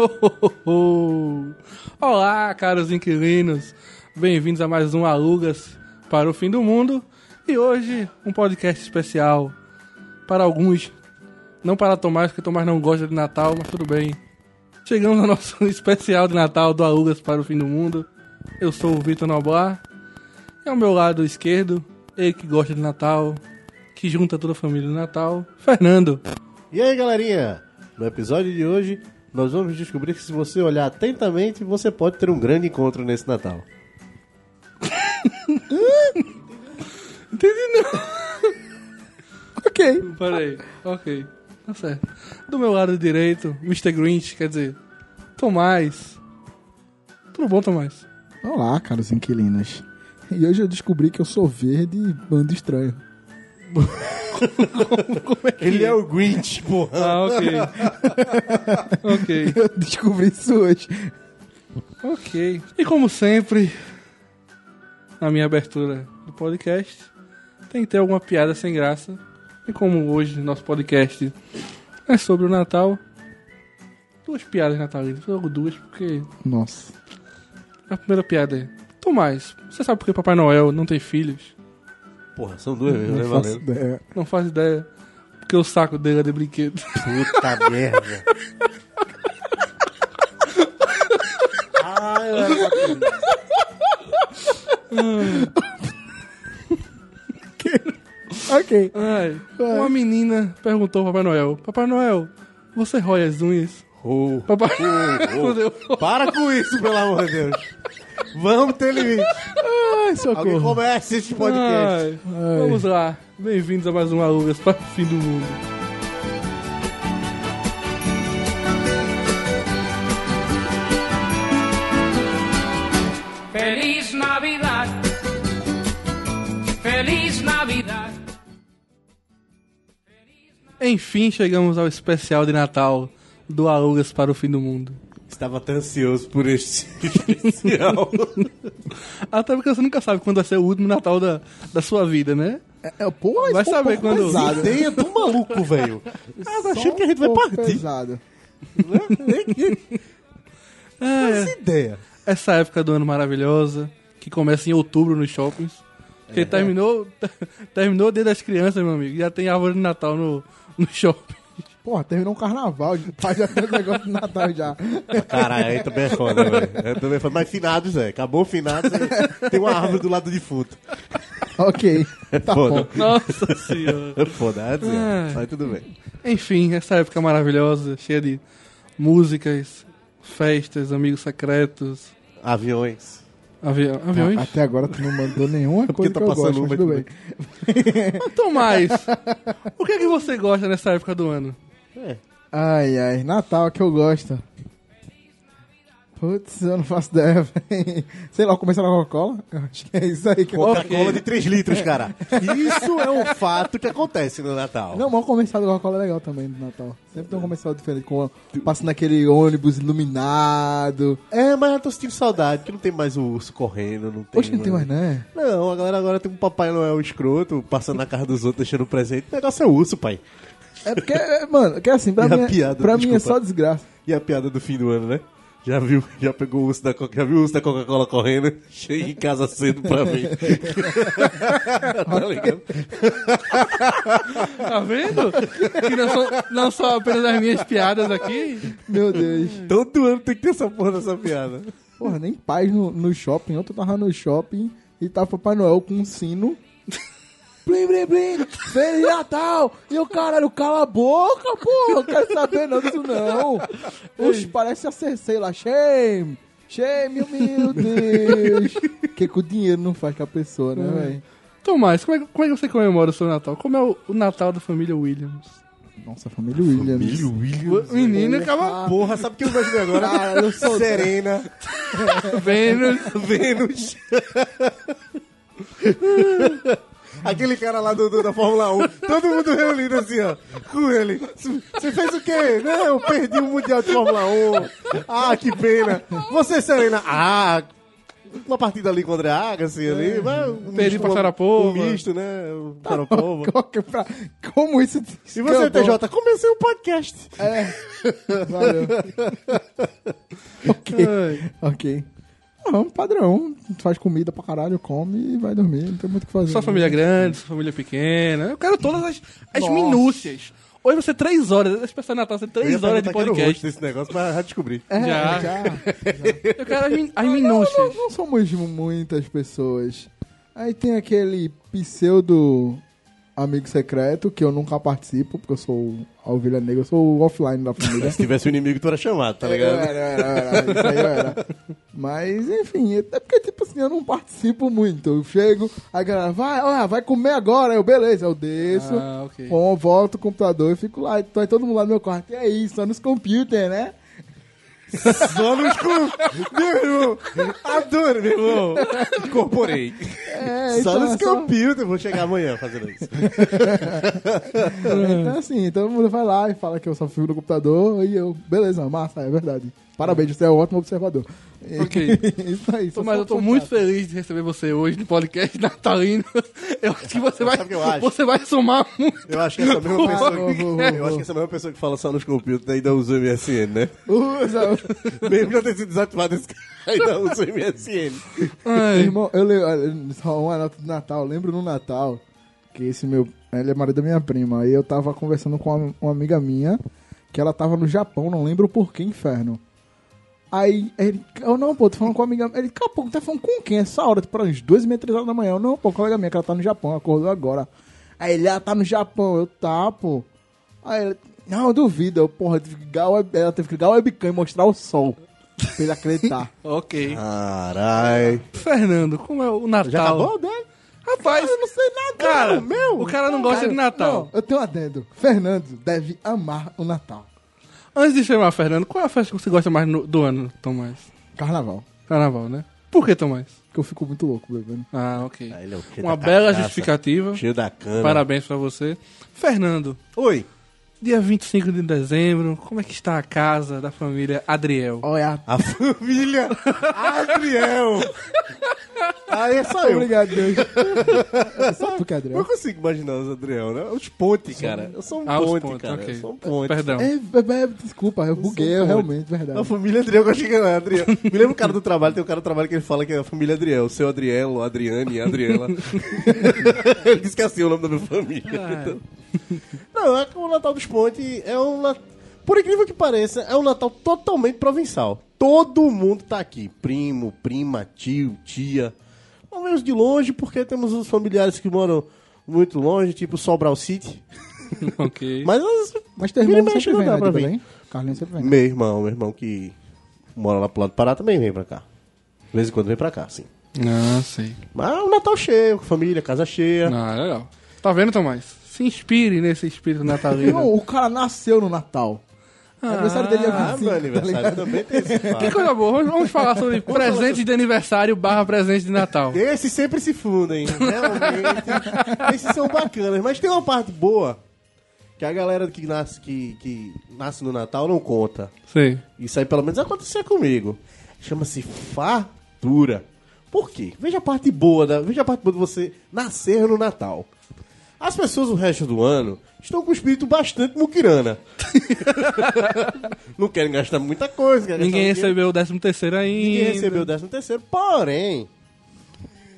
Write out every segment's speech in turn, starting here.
Olá, caros inquilinos. Bem-vindos a mais um Alugas para o Fim do Mundo. E hoje, um podcast especial para alguns. Não para Tomás, porque Tomás não gosta de Natal, mas tudo bem. Chegamos ao nosso especial de Natal do Alugas para o Fim do Mundo. Eu sou o Vitor Noblar. E ao meu lado esquerdo, ele que gosta de Natal, que junta toda a família no Natal, Fernando. E aí, galerinha? No episódio de hoje, nós vamos descobrir que se você olhar atentamente, você pode ter um grande encontro nesse Natal. Entendi não. ok. Peraí, ok. Tá certo. Do meu lado direito, Mr. Grinch, quer dizer, Tomás. Tudo bom, Tomás? Olá, caros inquilinos. E hoje eu descobri que eu sou verde e bando estranho. Ele é o Grinch, porra. Ah, ok. ok. Eu descobri isso hoje. Ok. E como sempre, na minha abertura do podcast, tem que ter alguma piada sem graça. E como hoje nosso podcast é sobre o Natal, duas piadas natalinas. Logo duas, porque Nossa. a primeira piada é: Tomás, você sabe por que Papai Noel não tem filhos? Porra, são duas mesmo, né, Não faço valendo? ideia. Não faz ideia. Porque o saco dele é de brinquedo. Puta merda. Ai, eu Ok. Ai, uma menina perguntou ao Papai Noel: Papai Noel, você rói as unhas? Oh, Papai oh, oh. Para com isso, pelo amor de Deus. Vamos ter limite. Ai, Alguém socorro. comece esse podcast. Ai, Vamos lá. Bem-vindos a mais um Alugas para o Fim do Mundo. Feliz Navidad. Feliz Navidad. Enfim, chegamos ao especial de Natal do Alugas para o Fim do Mundo. Estava tão ansioso por este especial. Até porque você nunca sabe quando vai ser o último Natal da, da sua vida, né? É, é, pô, isso Vai um saber pouco quando- Pesado. Ideia do maluco, velho. Ah, Só achei que a um gente vai partir. Pesado. Essa ideia. Essa época do ano maravilhosa, que começa em outubro nos shoppings. Que terminou, terminou o dia das crianças, meu amigo. Já tem árvore de Natal no, no shopping. Porra, terminou um carnaval. Tá já tem negócio de Natal já. Caralho, aí também é foda, velho. Aí também é foda. Mas finados, é. Acabou finados, aí tem uma árvore do lado de fundo. ok. Tá foda. bom. Nossa senhora. É foda, é dizer. Ah. Mas tudo bem. Enfim, essa época maravilhosa, cheia de músicas, festas, amigos secretos, Aviões. avi aviões. Até agora tu não mandou nenhuma coisa tá que eu passando gosto, mas tudo bem. Tomás, o que é que você gosta nessa época do ano? Ai, ai, Natal é que eu gosto. Putz, eu não faço ideia, velho. Sei lá, começar na Coca-Cola? Acho que é isso aí que eu Coca-Cola Ok. de 3 litros, cara. Isso é um fato que acontece no Natal. Não, mas o comercial da Coca-Cola é legal também do Natal. Sempre tem um comercial diferente, com, passa naquele ônibus iluminado. É, mas eu tô sentindo saudade, que não tem mais o urso correndo, não tem Hoje não tem mais, né? Não, a galera agora tem um Papai Noel escroto, passando na casa dos outros, deixando presente. O negócio é urso, pai. É porque, é, mano, que assim, pra, E mim, é- piada, pra mim é só desgraça. E a piada do fim do ano, né? Já viu, já pegou o urso da Coca, já viu o urso da Coca-Cola correndo? Chega em casa cedo pra mim. tá ligado? Tá vendo? Que não são, não são apenas as minhas piadas aqui. Meu Deus. Todo ano tem que ter essa porra dessa piada. Porra, nem paz no, no shopping. Ontem eu tava no shopping e tava Papai Noel com um sino. Blim, blim, blim. Feliz Natal! E o caralho, cala a boca, porra. Eu quero saber não disso não. Oxe, parece a ser, sei lá, shame. Shame, meu Deus. que com o dinheiro não faz com a pessoa, né, velho? Tomás, como é, como é que você comemora o seu Natal? Como é o, o Natal da família Williams? Nossa, família Williams. Williams. O menino acaba Porra, sabe o que eu imaginei agora? Cara, eu sou- Serena, vendo. Vênus. Aquele cara lá do, do- da Fórmula 1, todo mundo reunido assim, ó, com ele. Você fez o quê? Não, eu perdi o Mundial de Fórmula 1. Ah, que pena. Você, Serena? Ah, uma partida ali contra a Agassi ali, vai um Perdi misto, pra Sarapova. Um misto, né? Sarapova. Qual que é Como isso... E você, TJ, comecei um podcast. É. Valeu. ok. Ai. Ok. Não, padrão. Faz comida pra caralho, come e vai dormir. Não tem muito o que fazer. Sua família é grande, sua família é pequena. Eu quero todas as, as Nossa. minúcias. Hoje vai ser três horas. Esse especial de Natal vai ser Eu ia três horas de podcast. desse negócio, mas já descobri. É, Já. já. Eu quero as, min- as Não, minúcias. não, não somos muitas pessoas. Aí tem aquele pseudo amigo secreto que eu nunca participo, porque eu sou a ovelha negra, eu sou o offline da família. Se tivesse um inimigo, tu era chamado, tá Eu ligado? era, era, era, isso aí eu era. Mas, enfim, é porque, tipo assim, eu não participo muito. Eu chego, a galera, vai, olha, vai comer agora. Eu, beleza, eu desço, Ah, ok. bom, volto o computador e fico lá. Então, aí todo mundo lá no meu quarto, e é isso, só nos computers, né? Só nos cu. Meu irmão. Adoro, meu irmão. Incorporei. É, Só então, nos é só- computers. Vou chegar amanhã fazendo isso. Então, assim, todo mundo vai lá e fala que eu só fico no computador e eu, beleza, massa, é verdade. Parabéns, você é um ótimo observador. Ok. Isso aí. só Mas eu tô muito feliz de receber você hoje no podcast natalino. Eu acho que você vai, que você vai somar muito. Eu acho que essa mesma pessoa. vou, Eu acho que essa mesma pessoa que fala só nos computers ainda usa o MSN, né? Usa. Mesmo já ter sido desativado, esse cara ainda usa o MSN. Ai, Irmão, eu lembro, só uma nota de Natal, eu lembro no Natal que esse meu, ele é marido da minha prima, aí eu tava conversando com uma, uma amiga minha, que ela tava no Japão, não lembro por que inferno. Aí ele, eu não, pô, tô falando com uma amiga, ele, cara, pô, tá falando com quem essa hora? Tipo, uns duas e meia, três horas da manhã, eu, não, pô, colega minha, que ela tá no Japão, acordou agora. Aí ele, ah, tá no Japão, eu, tá, pô. Aí ele, não, eu duvido, eu, porra, tive que ligar o web- ela teve que ligar o webcam e mostrar o sol, pra ele acreditar. ok. Carai. Fernando, como é o Natal? Já acabou, né? Rapaz, eu não sei nada, cara, não, meu. o cara não gosta Cara, de Natal. não, eu tenho um adendo. Fernando deve amar o Natal. Antes de chamar Fernando, qual é a festa que você gosta mais no- do ano, Tomás? Carnaval. Carnaval, né? Por que, Tomás? Porque eu fico muito louco bebendo. Ah, ok. Ah, ele é o quê? Uma Da bela cachaça, justificativa. Cheio da cana. Parabéns pra você. Fernando, Oi. dia 25 de dezembro, como é que está a casa da família Adriel? Olha, A família Adriel. Aí é só eu. obrigado, Deus. Só tu que é Eu Adriano. consigo imaginar os Adriel, né? Os pontes, cara. Eu sou um Ah, ponte, pontos, cara. ok. Eu sou um ponte. Perdão. É, é, é, desculpa, eu buguei, eu ponte. realmente, A verdade. família Adriel, que eu achei que era Adriel. Me lembra o cara do trabalho, tem um cara do trabalho que ele fala que é a família Adriel. O seu Adrielo, Adriane, Adriela. ele disse que é assim o nome da minha família. Ah, Não, é que o Natal dos Pontes é um Natal... Por incrível que pareça, é um Natal totalmente provincial. Todo mundo tá aqui. Primo, prima, tio, tia. Ao menos de longe, porque temos os familiares que moram muito longe, tipo Sobral City. ok. Mas as- Mas teu irmão sempre vem, né, pra vir. Carlinhos sempre vem. Meu irmão, meu irmão que mora lá pro lado do Pará também vem pra cá. De vez em quando vem pra cá, sim. Ah, sei. Mas é um Natal cheio, família, casa cheia. Ah, legal. Tá vendo, Tomás? Se inspire nesse espírito natalino. Irmão, o cara nasceu no Natal. O aniversário dele é Ah, 25, meu tá aniversário ligado? também tem esse fato. Que coisa boa. Vamos, vamos falar sobre presente de aniversário barra presente de Natal. Esses sempre se fundem, realmente. Esses são bacanas, mas tem uma parte boa que a galera que nasce, que, que nasce no Natal não conta. Sei. Isso aí pelo menos acontecia comigo. Chama-se fartura. Por quê? Veja a parte boa, da, veja a parte boa de você nascer no Natal. As pessoas o resto do ano estão com o espírito bastante muquirana. não querem gastar muita coisa. querem Ninguém gastar recebeu o 13 terceiro ainda. Ninguém recebeu o 13 terceiro, porém,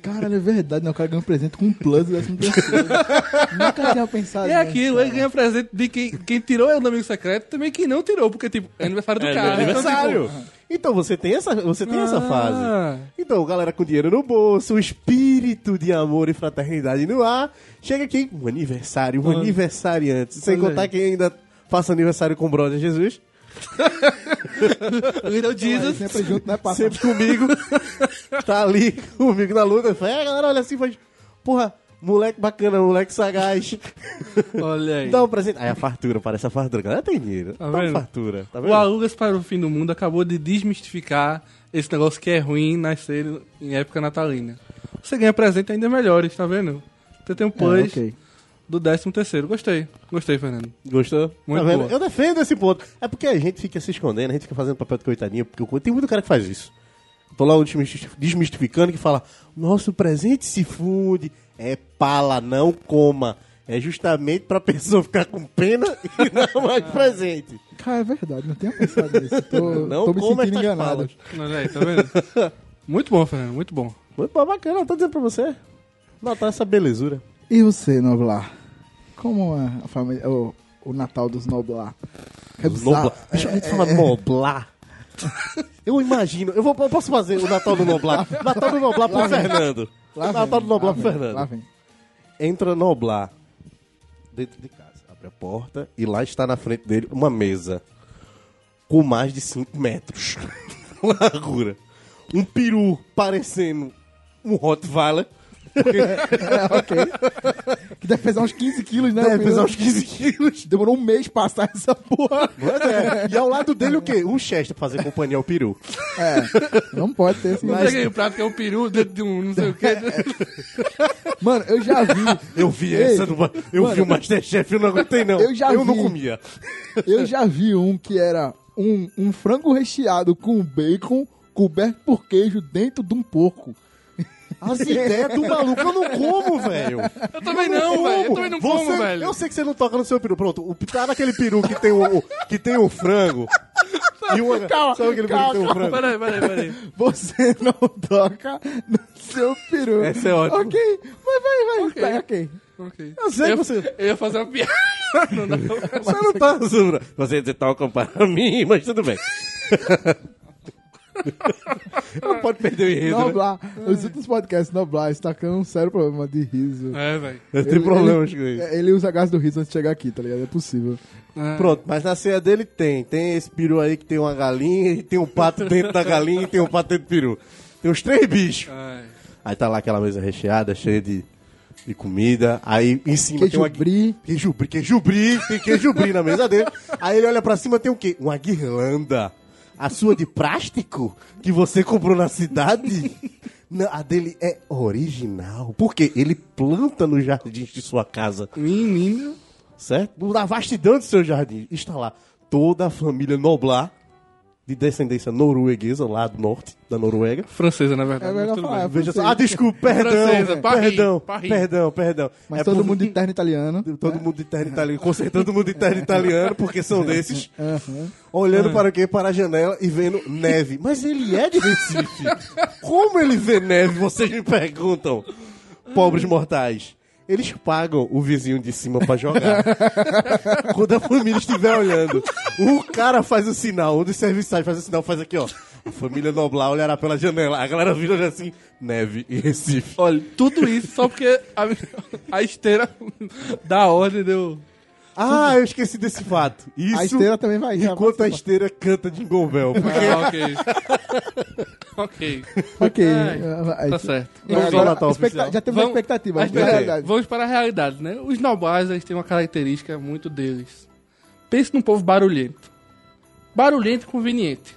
Caralho, é verdade, né? O cara ganha um presente com um plus do décimo terceiro. Nunca tinha pensado É nisso, aquilo, cara. ele ganha presente de quem, quem tirou é o amigo secreto, também quem não tirou, porque, tipo, é aniversário do é cara. meu aniversário. Então, tipo, Então você tem essa, você tem essa Ah. fase. Então, galera com dinheiro no bolso, o espírito de amor e fraternidade no ar, chega aqui, um aniversário, um Olha. aniversariante. Sem Olha contar quem ainda passa aniversário com o brother Jesus. Little Aí, Jesus. sempre junto, né, sempre comigo. tá ali comigo na luta. Fala, é, galera, olha assim, faz. Porra, moleque bacana, moleque sagaz. Olha aí. Dá um presente. Aí a fartura, parece a fartura. Galera tem dinheiro. Tá Dá uma vendo? fartura. Tá O vendo? Alugas para o Fim do Mundo acabou de desmistificar esse negócio que é ruim nascer em época natalina. Você ganha presente ainda melhores, tá vendo? Você tem um plus É, ok. do 13 terceiro. Gostei. Gostei, Fernando. Gostou? Muito tá vendo? Eu defendo esse ponto. É porque a gente fica se escondendo, a gente fica fazendo papel de coitadinho, porque o- tem muito cara que faz isso. Tô lá desmisti- desmistificando que fala: nosso presente se funde. É pala, não coma. É justamente pra pessoa ficar com pena e não mais presente. Cara, é verdade, não tinha pensado nisso. Tô, Não tô me coma sentindo enganado. palas. Olha aí, tá vendo? muito bom, Fernando, muito bom. Muito bom, bacana, eu tô dizendo pra você. Notar essa belezura. E você, Noblar? Como é a família, o, o Natal dos Noblar? É bizarro. Noblar. Deixa eu falar Noblar. Eu imagino, eu, vou, eu posso fazer o Natal do Noblar. Natal do Noblar pro Fernando. Lá vem, Natal do Noblar lá vem, Fernando. Lá vem. Entra Noblar dentro de casa, abre a porta e lá está na frente dele uma mesa com mais de 5 metros de largura. Um peru parecendo um Rottweiler. É, ok. Que deve pesar uns 15 quilos, né? Deve pesar uns 15 quilos. Demorou um mês pra passar essa porra. Mas é. E ao lado dele o quê? Um Chester pra fazer companhia ao peru. É, não pode ter esse... Eu peguei o prato que é um peru dentro de um não sei o quê. Mano, eu já vi... Eu vi Ei, essa, no, eu vi o Masterchef, eu não aguentei não. Eu já não vi. comia. Eu já vi um que era um, um frango recheado com bacon coberto por queijo dentro de um porco. As ideias do maluco eu não como, velho. Eu também não, velho. Eu também não como, Você- velho. Eu sei que você não toca no seu peru. Pronto, o tá naquele peru que tem o, o- que tem o frango. e uma, Calma, sabe aquele peru que tem o frango? Peraí, peraí, peraí. Você não toca no seu peru. Essa é ótima. Ok, mas vai, vai. Ok. vai, ok. Ok. Eu sei que eu, você- eu ia fazer uma piada. Não dá. Você não tá usando. Você ia toca para mim, mas tudo bem. não pode perder o enredo. né? Noblar, os últimos podcasts, Noblar está com um sério problema de riso. É, velho. Eu tenho problemas com isso. Ele, ele usa gás do riso antes de chegar aqui, tá ligado? É possível. É. Pronto, mas na ceia dele tem. Tem esse peru aí que tem uma galinha, e tem um pato dentro da galinha e tem um pato dentro do peru. Tem os três bichos. Ai. Aí tá lá aquela mesa recheada, cheia de, de comida. Aí em cima Queijo tem uma... brie. Queijo brie, queijo brie, tem queijo brie na mesa dele. Aí ele olha pra cima, tem o quê? Uma guirlanda. A sua de plástico que você comprou na cidade? Não, a dele é original. Por quê? Ele planta nos jardins de sua casa, Menino. certo? Na vastidão do seu jardim. Está lá toda a família Noblar, de descendência norueguesa, lá do norte da Noruega. Francesa, na verdade. É mas melhor tudo falar, bem. é Veja só. Ah, desculpa, perdão. Francesa, Paris, perdão, Paris. perdão, perdão. Mas É todo por- mundo de terno italiano. Todo mundo de terno italiano, consertando todo mundo de terno italiano, porque são desses. Aham. Olhando para quê? Para a janela e vendo neve. Mas ele é de Recife. Como ele vê neve? Vocês me perguntam, pobres mortais. Eles pagam o vizinho de cima pra jogar. Quando a família estiver olhando, o cara faz o sinal, um dos serviçais faz o sinal, faz aqui, ó. A família Noblar olhará pela janela. A galera vira olha assim, neve em Recife. Olha, tudo isso só porque a, a esteira da ordem deu. Ah, eu esqueci desse fato. Isso A esteira também vai. enquanto a esteira canta Jingle Bell. Ah, ok. ok. Ok. Ai, Aí- Tá certo. Vamos Agora, Natal expecta-. Já teve uma Vamos- expectativa. Mas vamos para a realidade, né? Os nobais, eles têm uma característica muito deles. Pense num povo barulhento. Barulhento e conveniente.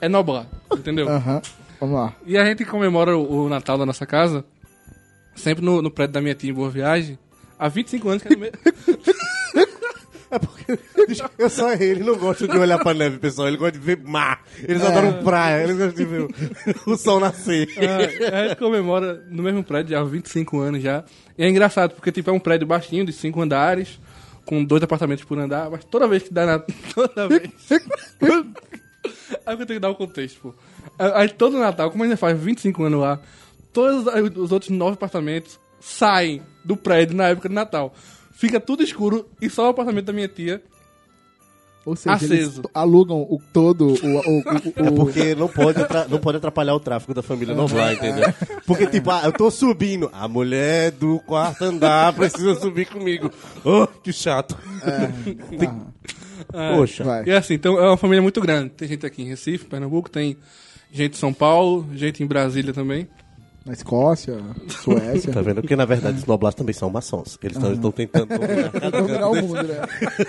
É noblar, entendeu? Aham. Vamos lá. E a gente comemora o, o Natal da nossa casa, sempre no, no prédio da minha tia em Boa Viagem, há 25 anos que é no mesmo... É porque eu só errei, ele não gosta de olhar pra neve, pessoal. Ele gosta de ver mar. Eles adoram praia, eles gostam de ver o, o sol nascer. É, a gente comemora no mesmo prédio há 25 anos já. E é engraçado, porque tipo, é um prédio baixinho, de 5 andares, com dois apartamentos por andar, mas toda vez que dá na. Toda vez. Aí eu tenho que dar o contexto, pô. Aí todo Natal, como a gente faz 25 anos lá, todos os outros nove apartamentos saem do prédio na época de Natal. Fica tudo escuro e só o apartamento da minha tia. Ou seja, eles Aceso. t- alugam o todo o, o, o- o- É porque não pode, não pode atrapalhar o tráfego da família Noblar, entendeu? Porque, tipo, ah, eu tô subindo. A mulher do quarto andar precisa subir comigo. Oh, que chato. É. Poxa. Vai. E assim, então é uma família muito grande. Tem gente aqui em Recife, Pernambuco, tem gente em São Paulo, gente em Brasília também. Na Escócia, Suécia. Tá vendo? Porque, na verdade, os Noblar também são maçons. Eles estão tentando dominar cada Dominar o mundo, né?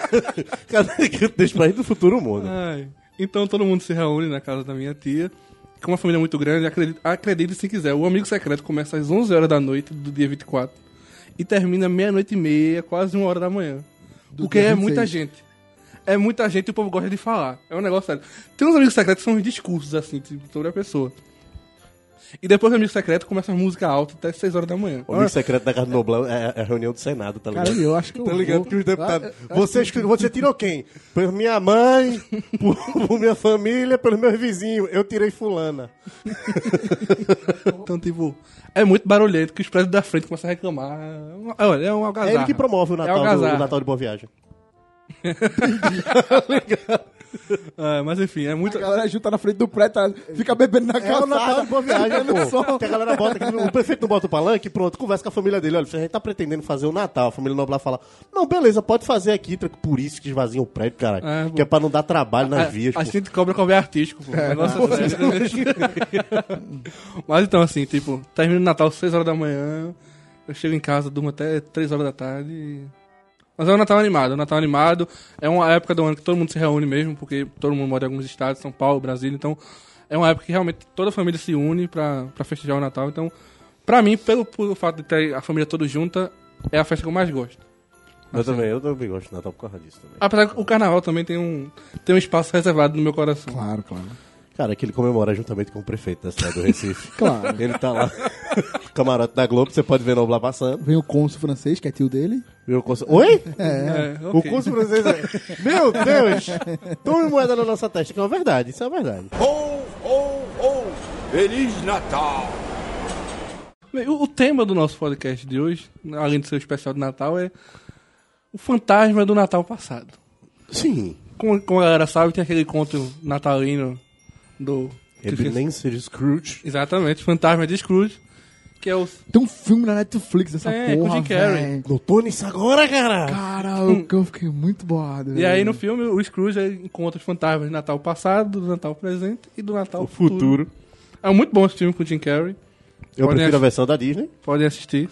cada canto desse país do futuro mundo. Ai. Então todo mundo se reúne na casa da minha tia. Com uma família muito grande, acredite, acredite se quiser. O Amigo Secreto começa às 11 horas da noite do dia 24 e termina meia-noite e meia, quase uma hora da manhã. Porque dia é 26. muita gente. É muita gente e o povo gosta de falar. É um negócio sério. Tem uns amigos secretos que são uns discursos, assim, sobre a pessoa. E depois do Amigo Secreto começa a música alta até 6 horas da manhã. O amigo secreto da Casa do Noblão é é a reunião do Senado, tá ligado? Cara, eu acho que eu Tá ligado vou- que os deputados. Ah, Você, escolhe- você tirou quem? Por minha mãe, por, por minha família, pelos meus vizinhos. Eu tirei fulana. Então, tipo, é muito barulhento que os prédios da frente começam a reclamar. Olha, é um É algazarra. ele que promove o É Natal, do, algazarra. o Natal de Boa Viagem. É, mas enfim, é muito... A galera junta na frente do prédio, tá- fica bebendo na É o Natal calçada. de Boa Viagem, pô. som. Que a galera bota aqui, o prefeito não bota o palanque, pronto, conversa com a família dele. Olha, a gente tá pretendendo fazer o Natal. A família Noblar fala: Não, beleza, pode fazer aqui, por isso que esvaziam o prédio, caralho. É, que é pra não dar trabalho nas a, vias, a pô. gente cobra convés artístico, pô. É, Negócio sério. Mas então, assim, tipo, termina o Natal 6 horas da manhã, eu chego em casa, durmo até 3 horas da tarde. e- Mas é um Natal animado, é um Natal animado. É uma época do ano que todo mundo se reúne mesmo, porque todo mundo mora em alguns estados, São Paulo, Brasília, então é uma época que realmente toda a família se une pra, pra festejar o Natal. Então, pra mim, pelo, pelo fato de ter a família toda junta, é a festa que eu mais gosto. Eu também, eu também gosto do Natal por causa disso também. Apesar que o carnaval também tem um, tem um espaço reservado no meu coração. Claro, claro. Cara, é que ele comemora juntamente com o prefeito da cidade do Recife. Claro. Ele tá lá, camarote da Globo, você pode ver Noblar passando. Vem o cônsul francês, que é tio dele. Viu o cônsul- Oi? É, O ok. curso francês é... Meu Deus! Tome moeda na nossa testa, que é uma verdade, isso é uma verdade. Ho, ho, ho! Feliz Natal! O, o tema do nosso podcast de hoje, além de ser o especial de Natal, é o fantasma do Natal passado. Sim. Como, como a galera sabe, tem aquele conto natalino do... que fez- Ebenezer Scrooge. Exatamente, Fantasma de Scrooge, que é o... Tem um filme na Netflix dessa É, com porra, Jim Carrey. Notou nisso agora, cara? Cara, eu, eu fiquei muito boado. E aí no filme o Scrooge encontra os fantasmas do Natal passado, do Natal presente e do Natal futuro. É um muito bom esse filme com o Jim Carrey, Eu Podem prefiro a versão da Disney. podem assistir.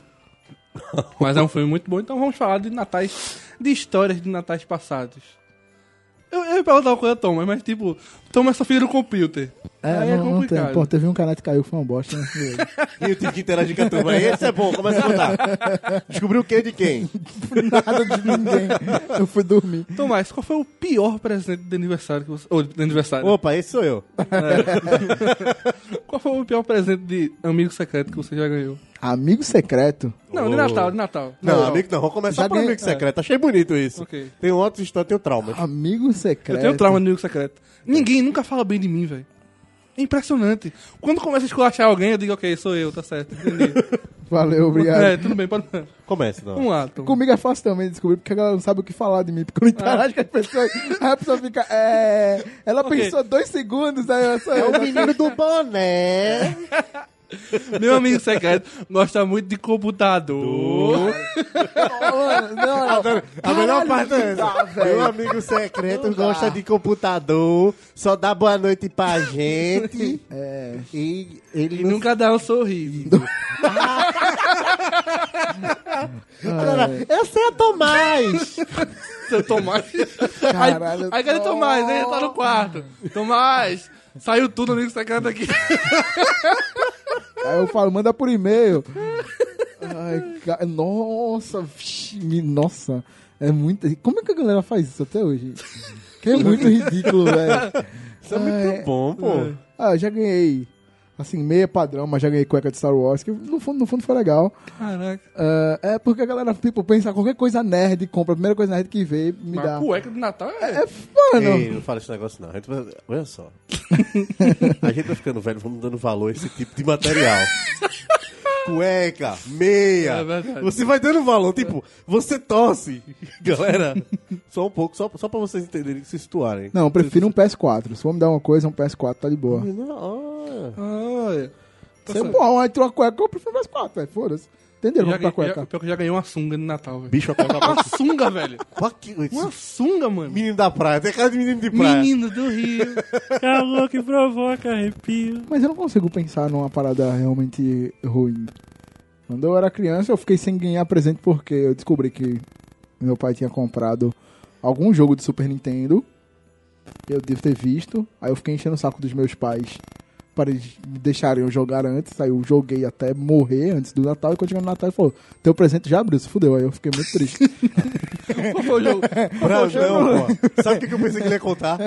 Mas é um filme muito bom, então vamos falar de natais, de histórias de natais passados. Eu, eu ia perguntar uma coisa, Thomas, mas tipo, Thomas é só filho do computer. É, Aí é não, não tem. complicado. Pô, teve um canal que caiu, foi uma bosta. Né? E eu tive que interagir com a turma. Esse é bom, começa a contar. Descobriu o que de quem? Nada de ninguém. Eu fui dormir. Tomás, qual foi o pior presente de aniversário que você. Ou de aniversário? Opa, esse sou eu. Qual foi o pior presente de amigo secreto que você já ganhou? Amigo secreto. Não, de Natal, de Natal. Não, amigo não. Vamos começar Já por ganhei- amigo secreto. Achei bonito isso. Ok. Tem outros histórias, tem traumas. Amigo secreto. Eu tenho trauma de amigo secreto. Ninguém nunca fala bem de mim, velho. É impressionante. Quando começa a esculachar alguém, eu digo, ok, sou eu, tá certo, entendi. Valeu, obrigado. é, tudo bem, pode. Não. Vamos lá, Tom. Comigo é fácil também descobrir, porque a galera não sabe o que falar de mim, porque eu não interajo com as pessoas. Aí a pessoa fica, é... Ela Ok. pensou dois segundos, aí eu sou É o menino do boné. Meu amigo secreto gosta muito de computador. Não. A melhor parte é essa. Meu amigo secreto Não dá. gosta de computador, só dá boa noite pra gente. É. E ele E não nunca dá um sorriso. Galera, eu sei a Tomás. Seu Tomás. Caralho, aí, aí cadê Tomás? Ele tá no quarto. Tomás, saiu tudo amigo secreto aqui. Aí eu falo, manda por e-mail. Ai, ca- nossa, vixi, nossa, é muito. Como é que a galera faz isso até hoje? Que é muito ridículo, velho. Isso é muito bom, pô. Ah, eu já ganhei, assim, meia padrão, mas já ganhei cueca de Star Wars, que no fundo, no fundo foi legal. Caraca. Ah, é porque a galera, tipo, pensa qualquer coisa nerd, compra a primeira coisa nerd que vê, me Mas dá. cueca de Natal é. É, mano. Ei, não fala esse negócio não. A gente vai... Olha só. a gente vai ficando velho, vamos dando valor a esse tipo de material. Cueca, meia. É verdade. você vai dando valor, tipo, você tosse. Galera, só um pouco, só, só pra vocês entenderem, se situarem. Não, eu prefiro um PS4. Se for me dar uma coisa, um PS4 tá de boa. Não, Olha. Você, pô, aí tu uma cueca, eu prefiro um PS4, velho. Foda-se. Entenderam? Já, Vamos pra já, cueca. pior que eu já ganhei uma sunga de Natal, velho. Bicho, Uma sunga, velho. Uma sunga, mano. Menino da praia, tem cara de menino de praia. Menino do Rio. Calor que provoca arrepio. Mas eu não consigo pensar numa parada realmente ruim. Quando eu era criança, eu fiquei sem ganhar presente porque eu descobri que meu pai tinha comprado algum jogo de Super Nintendo. Eu devo ter visto. Aí eu fiquei enchendo o saco dos meus pais para eles me deixarem eu jogar antes. Aí eu joguei até morrer antes do Natal. E quando chegou no Natal, ele falou: Teu presente já abriu, se fudeu. Aí eu fiquei muito triste. Qual foi o jogo? Brandão, pô. Sabe o que que eu pensei que ele ia contar?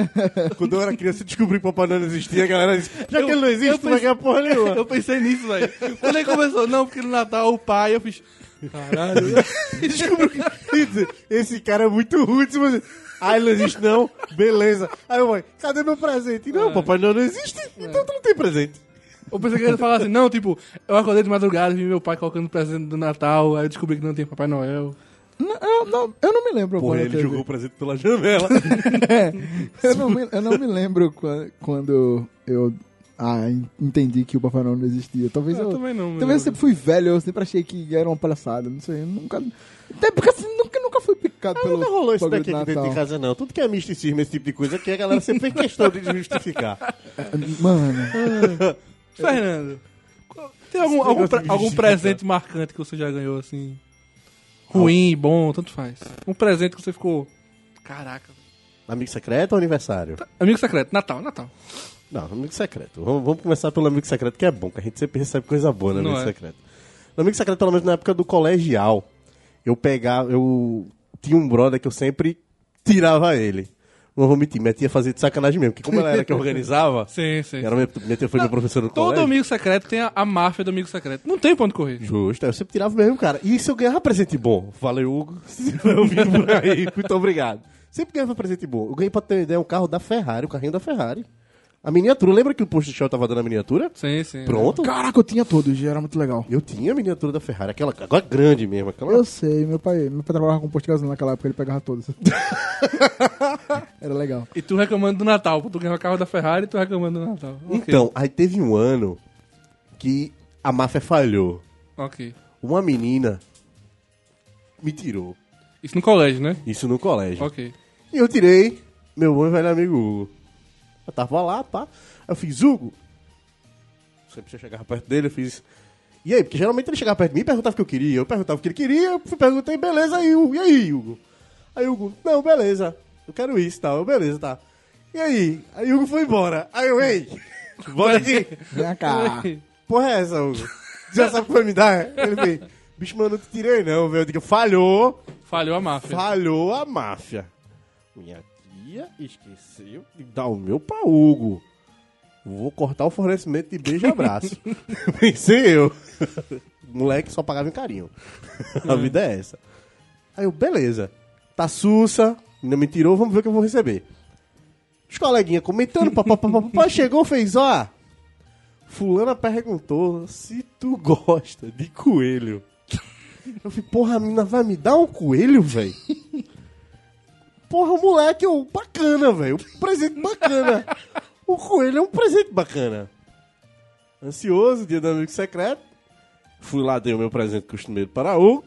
Quando eu era criança, eu descobri que o Papai Noel não existia. A galera disse, já que ele não existe, tu vai ganhar porra nenhuma. Eu pensei nisso, velho. Quando ele começou, não, porque no Natal o pai, eu fiz. Caralho. Descobriu que... Esse cara é muito ruim. Tipo ah, ele não existe não? Beleza. Aí eu mãe, cadê meu presente? Não, Papai Noel não existe, então tu não tem presente. Eu pensei que ele ia falar assim, não, tipo, eu acordei de madrugada e vi meu pai colocando presente do Natal, aí eu descobri que não tem Papai Noel. Não, eu, não, eu não me lembro Porra, quando ele teve. jogou o presente pela janela. eu, não me, eu não me lembro qua- quando eu ah, en- entendi que o Papai Noel não existia. Talvez Eu eu. também não, Talvez eu sempre fui velho, eu sempre achei que era uma palhaçada. Não sei, eu nunca. Até porque assim, nunca, nunca fui picado pelo. Não rolou isso daqui de aqui dentro de casa, não. Tudo que é misticismo, esse tipo de coisa, aqui a galera sempre fez questão de justificar. Mano, Fernando, tem algum, algum, pre- algum presente marcante que você já ganhou, assim? Ruim, bom, tanto faz. Um presente que você ficou. Caraca. Amigo secreto ou aniversário? Amigo secreto, Natal, Natal. Não, amigo secreto. Vamos, vamos começar pelo amigo secreto, que é bom, que a gente sempre recebe coisa boa no Não amigo é? secreto. No amigo secreto, pelo menos na época do colegial, eu pegava, eu tinha um brother que eu sempre tirava ele. Não vou mentir, minha tia fazia de sacanagem mesmo, porque como ela era que organizava, Sim, sim. era minha, minha tia foi minha professora no Todo colégio. amigo secreto tem a, a máfia do amigo secreto. Não tem onde correr. Justo, eu sempre tirava mesmo, cara. E se eu ganhava presente bom? Valeu, Hugo. Se ouvindo por aí, muito obrigado. Sempre ganhava presente bom. Eu ganhei, pra ter uma ideia, um carro da Ferrari, o carrinho da Ferrari. A miniatura, lembra que o posto de show tava dando a miniatura? Sim, sim. Pronto. caraca, eu tinha todos, já era muito legal. Eu tinha a miniatura da Ferrari, aquela agora grande mesmo. Aquela... Eu sei, meu pai, meu pai trabalhava com posto de gasolina naquela época, ele pegava todos. era legal. E tu reclamando do Natal. Tu ganhou o carro da Ferrari e tu reclamando do Natal. Ok. Então, aí teve um ano que a máfia falhou. Ok. Uma menina me tirou. Isso no colégio, né? Isso no colégio. Ok. E eu tirei meu bom e velho amigo Hugo. Eu tava lá, pá. Eu fiz, Hugo. Sempre eu chegava perto dele, eu fiz. E aí? Porque geralmente ele chegava perto de mim e perguntava o que eu queria. Eu perguntava o que ele queria, eu perguntei, beleza, aí, Hugo. E aí, Hugo? Aí Hugo, não, beleza. Eu quero isso e tal. Eu, beleza, tá. E aí? Aí Hugo foi embora. Aí eu, ei, bora aqui. Vem cá. Porra é essa, Hugo? Já sabe o que vai me dar? Ele fez, bicho, mano, não te tirei não, velho. Eu digo, falhou. Falhou a máfia. Falhou a máfia. Minha tia esqueceu de dar o meu pra Hugo. Vou cortar o fornecimento de beijo-abraço. Pensei eu. Moleque só pagava em carinho. a vida é essa. Aí eu, beleza. Tá sussa, ainda me tirou, vamos ver o que eu vou receber. Os coleguinhas comentando, papapá, chegou, fez, ó. Fulana perguntou se tu gosta de coelho. Eu falei, porra, a menina vai me dar um coelho, velho? Porra, o moleque, é um bacana, velho. Um presente bacana. O coelho é um presente bacana. Ansioso, dia do amigo secreto. Fui lá, dei o meu presente costumeiro para o.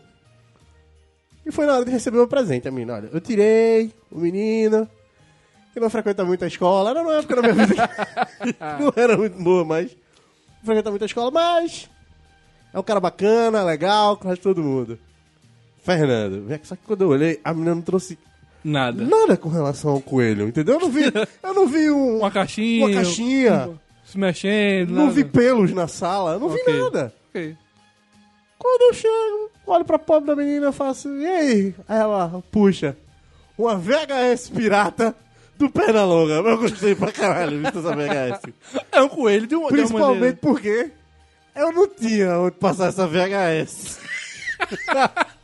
E foi na hora de receber o meu presente, a menina. Olha, eu tirei o menino, que não frequenta muito a escola. Era uma época da minha vida não era muito boa, mas. Não frequenta muito a escola, mas. É um cara bacana, legal, de todo mundo. Fernando, só que quando eu olhei, a menina não trouxe Nada. nada com relação ao coelho, entendeu? Eu não vi, eu não vi um, Uma caixinha. uma caixinha, Se mexendo. não nada. vi pelos na sala, não Ok. vi nada. Ok. Quando eu chego, olho pra pobre da menina e faço, e aí? Aí ela, puxa, uma VHS pirata do Pernalonga. Eu gostei pra caralho visto essa VHS. É um coelho de uma, de uma Principalmente porque eu não tinha onde passar essa VHS.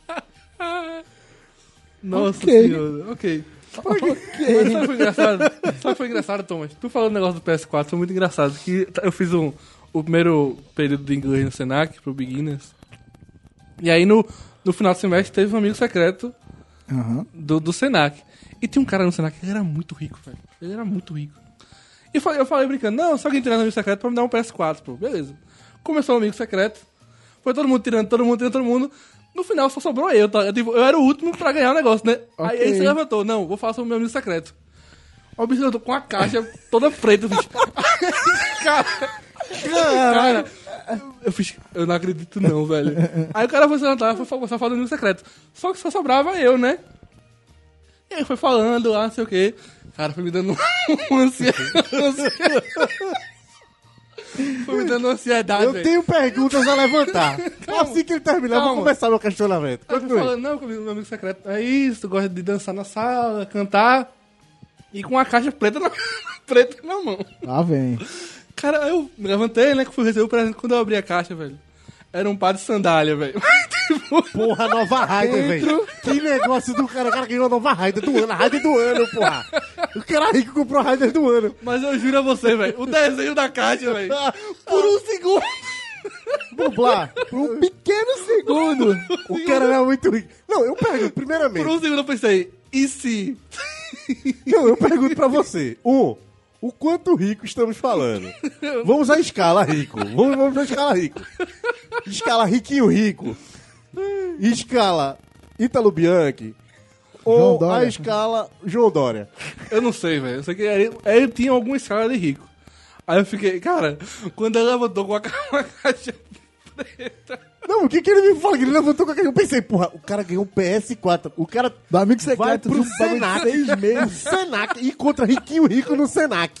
Nossa Ok. senhora. Ok. Mas sabe foi engraçado? Sabe foi engraçado, Thomas? Tu falando o negócio do PS4 foi muito engraçado. Que eu fiz um, o primeiro período de inglês no Senac, pro Beginners. E aí no, no final do semestre teve um amigo secreto Aham. do, do Senac. E tinha um cara no Senac que ele era muito rico, velho. Ele era muito rico. E eu falei, eu falei brincando, não, só alguém tirando no amigo secreto pra me dar um PS4, pô. Beleza. Começou o amigo secreto. Foi todo mundo tirando, todo mundo tirando, todo mundo. No final só sobrou eu, tá? Eu, tipo, eu era o último pra ganhar o negócio, né? Aí Ok. ele se levantou, não, vou falar sobre o meu amigo secreto. O bicho levantou com a caixa toda preta, bicho. cara, cara, eu fiz, eu não acredito não, velho. Aí o cara foi se levantar, foi começar a falar do amigo secreto. Só que só sobrava eu, né? E aí foi falando lá, não sei o quê. Cara, foi me dando um ansiedade. Foi me dando ansiedade, Eu velho. tenho perguntas a levantar. assim que ele terminar, eu vou Calma. começar meu questionamento. Eu Continue. falando, não, meu amigo secreto, é isso, tu gosta de dançar na sala, cantar, e com a caixa preta na, preta na mão. Lá vem. Cara, eu me levantei, né, que fui receber o presente, quando eu abri a caixa, velho, era um par de sandália, velho. Porra, nova Raider, velho. Que negócio do cara. O cara ganhou a nova Raider do ano. A Raider do ano, porra. O cara rico comprou a Raider do ano. Mas eu juro a você, velho, o desenho da caixa, velho, por um segundo. Dublar. Por um pequeno segundo. O cara era muito rico. Não, eu pergunto, Por primeiramente. um segundo eu pensei, e se? Não, eu pergunto pra você. Um, o quanto rico estamos falando? Vamos à escala rico. Vamos, vamos à escala rico. Escala riquinho rico. Escala Ítalo Bianchi. Ou a escala João Dória. Eu não sei, velho. Eu sei que ele, ele tinha alguma escala de rico. Aí eu fiquei, cara, quando ele levantou com a caixa preta. Não, o que que ele me fala? Que ele levantou com a Eu pensei, porra, o cara ganhou um PS4. O cara Do amigo vai secreto pro bagulho de Senac. seis meses. Senac. E encontra riquinho rico no Senac.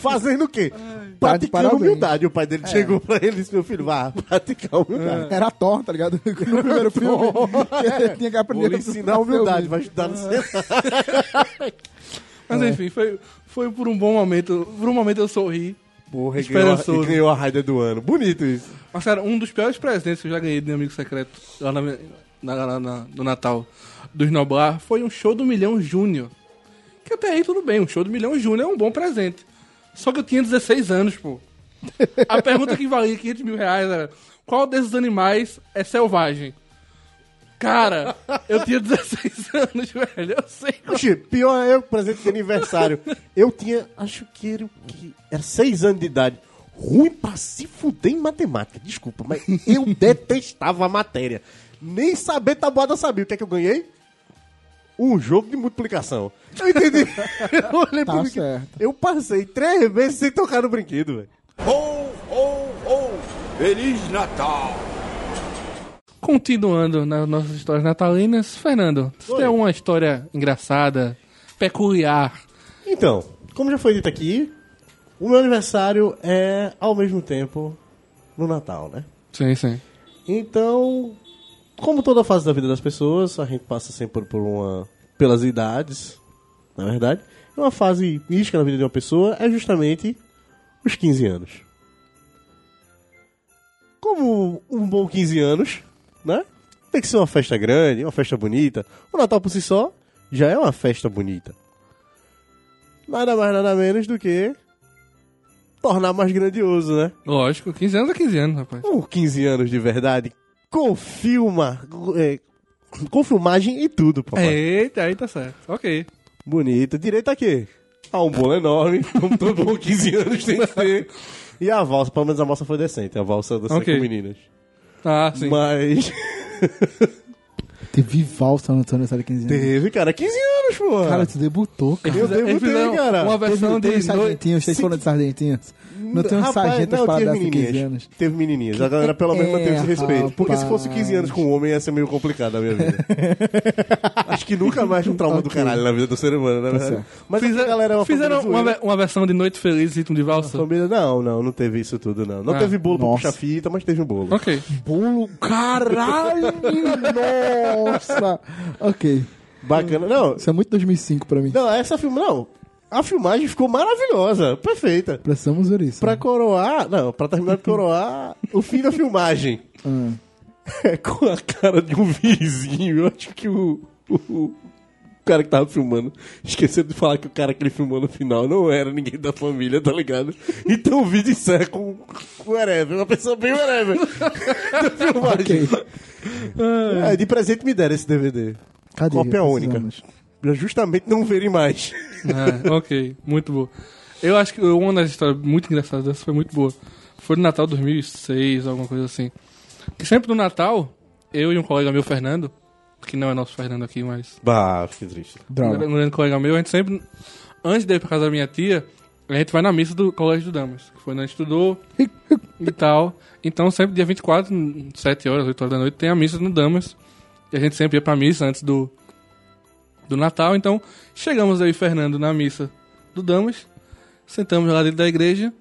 Fazendo o quê? Tá Praticando parabéns. humildade. O pai dele chegou pra ele e disse, meu filho, vá praticar humildade. Era Thor, tá ligado? No primeiro filme. Ele tinha que aprender Vou lhe ensinar humildade, vai estudar no Senac. Mas enfim, foi, foi por um bom momento. Por um momento eu sorri. Porra, e ganhou, a- e ganhou a Raider do ano. Bonito isso. Mas, cara, um dos piores presentes que eu já ganhei do meu amigo secreto lá na, na, na- na- no Natal do Snoblar foi um show do Milhão Júnior. Que até aí tudo bem, um show do Milhão Júnior é um bom presente. Só que eu tinha 16 anos, pô. A pergunta que valia 500 mil reais era: qual desses animais é selvagem? Cara, eu tinha 16 anos, velho. Eu sei. Oxi, pior é eu, presente de aniversário. Eu tinha, acho que era, o que era seis anos de idade. Ruim pra se fuder em matemática. Desculpa, mas eu detestava a matéria. Nem saber tabuada eu sabia. O que é que eu ganhei? Um jogo de multiplicação. Eu entendi. Eu olhei Tá pro brinquedo. certo. Eu passei três vezes sem tocar no brinquedo, velho. Ho, ho, ho! Feliz Natal! Continuando nas nossas histórias natalinas, Fernando, você Oi. tem alguma história engraçada, peculiar? Então, como já foi dito aqui, o meu aniversário é ao mesmo tempo no Natal, né? Sim, sim. Então, como toda fase da vida das pessoas, a gente passa sempre por uma. pelas idades, na verdade. Uma fase mística na vida de uma pessoa é justamente os 15 anos. Como um bom 15 anos, né? Tem que ser uma festa grande, uma festa bonita. O Natal por si só já é uma festa bonita. Nada mais, nada menos do que tornar mais grandioso, né? Lógico, 15 anos é 15 anos, rapaz. Um 15 anos de verdade, com filma, é, com filmagem e tudo, papai. Eita, aí tá certo. Ok. Bonito. Direito a quê? A um bolo enorme, como todo bom 15 anos tem que ter. E a valsa, pelo menos a valsa foi decente, a valsa das Ok. cinco meninas. Ah, sim. Mas Teve valsa no aniversário de 15 anos. teve, cara, 15 anos, pô. Cara, tu debutou, cara. eu Eles debutei, fizeram cara. Uma versão Teve, teve de... no- sargentinhos, vocês foram de sargentinhos? Não tem um Rapaz, sargento não, para teve dar 15 menininhas. anos. Teve menininhas. A galera pelo menos É, manteve esse respeito. Porque se fosse rapaz. 15 anos com um homem ia ser meio complicado na minha vida. Acho que nunca mais um trauma do caralho na vida do ser humano, na verdade. certo. Mas Fizeram, a galera é uma fizeram família uma, zoeira. ve- uma versão de Noite Feliz, ritmo de valsa. Família, não, não, não teve isso tudo, não. Não Ah, teve bolo pra nossa. puxar fita, mas teve um bolo. Ok. Bolo, caralho, nossa. Ok, Bacana. Não, isso é muito 2005 pra mim. não, essa filme, não. A filmagem ficou maravilhosa, perfeita. Precisamos ver isso. Pra coroar, não, pra terminar de coroar o fim da filmagem. Ah. É com a cara de um vizinho. Eu acho que o, o, o cara que tava filmando esqueceu de falar que o cara que ele filmou no final não era ninguém da família, tá ligado? Então o vídeo encerra com, o Erever, uma pessoa bem Erever da filmagem. Ok. É, de presente me deram esse DVD. Cadê? Cópia única. Pra justamente não verem mais. É, ok, muito boa. Eu acho que uma das histórias muito engraçadas dessa foi muito boa. Foi no Natal 2006, alguma coisa assim. Que sempre no Natal, eu e um colega meu, Fernando, que não é nosso Fernando aqui, mas Bah, fiquei triste. um Droga. grande colega meu, a gente sempre, antes de ir pra casa da minha tia, a gente vai na missa do Colégio do Damas, que foi onde a gente estudou e tal. Então sempre dia 24, 7 horas, 8 horas da noite, tem a missa no Damas. E a gente sempre ia pra missa antes do, do Natal. Então chegamos aí, Fernando, na missa do Damas. Sentamos lá dentro da igreja.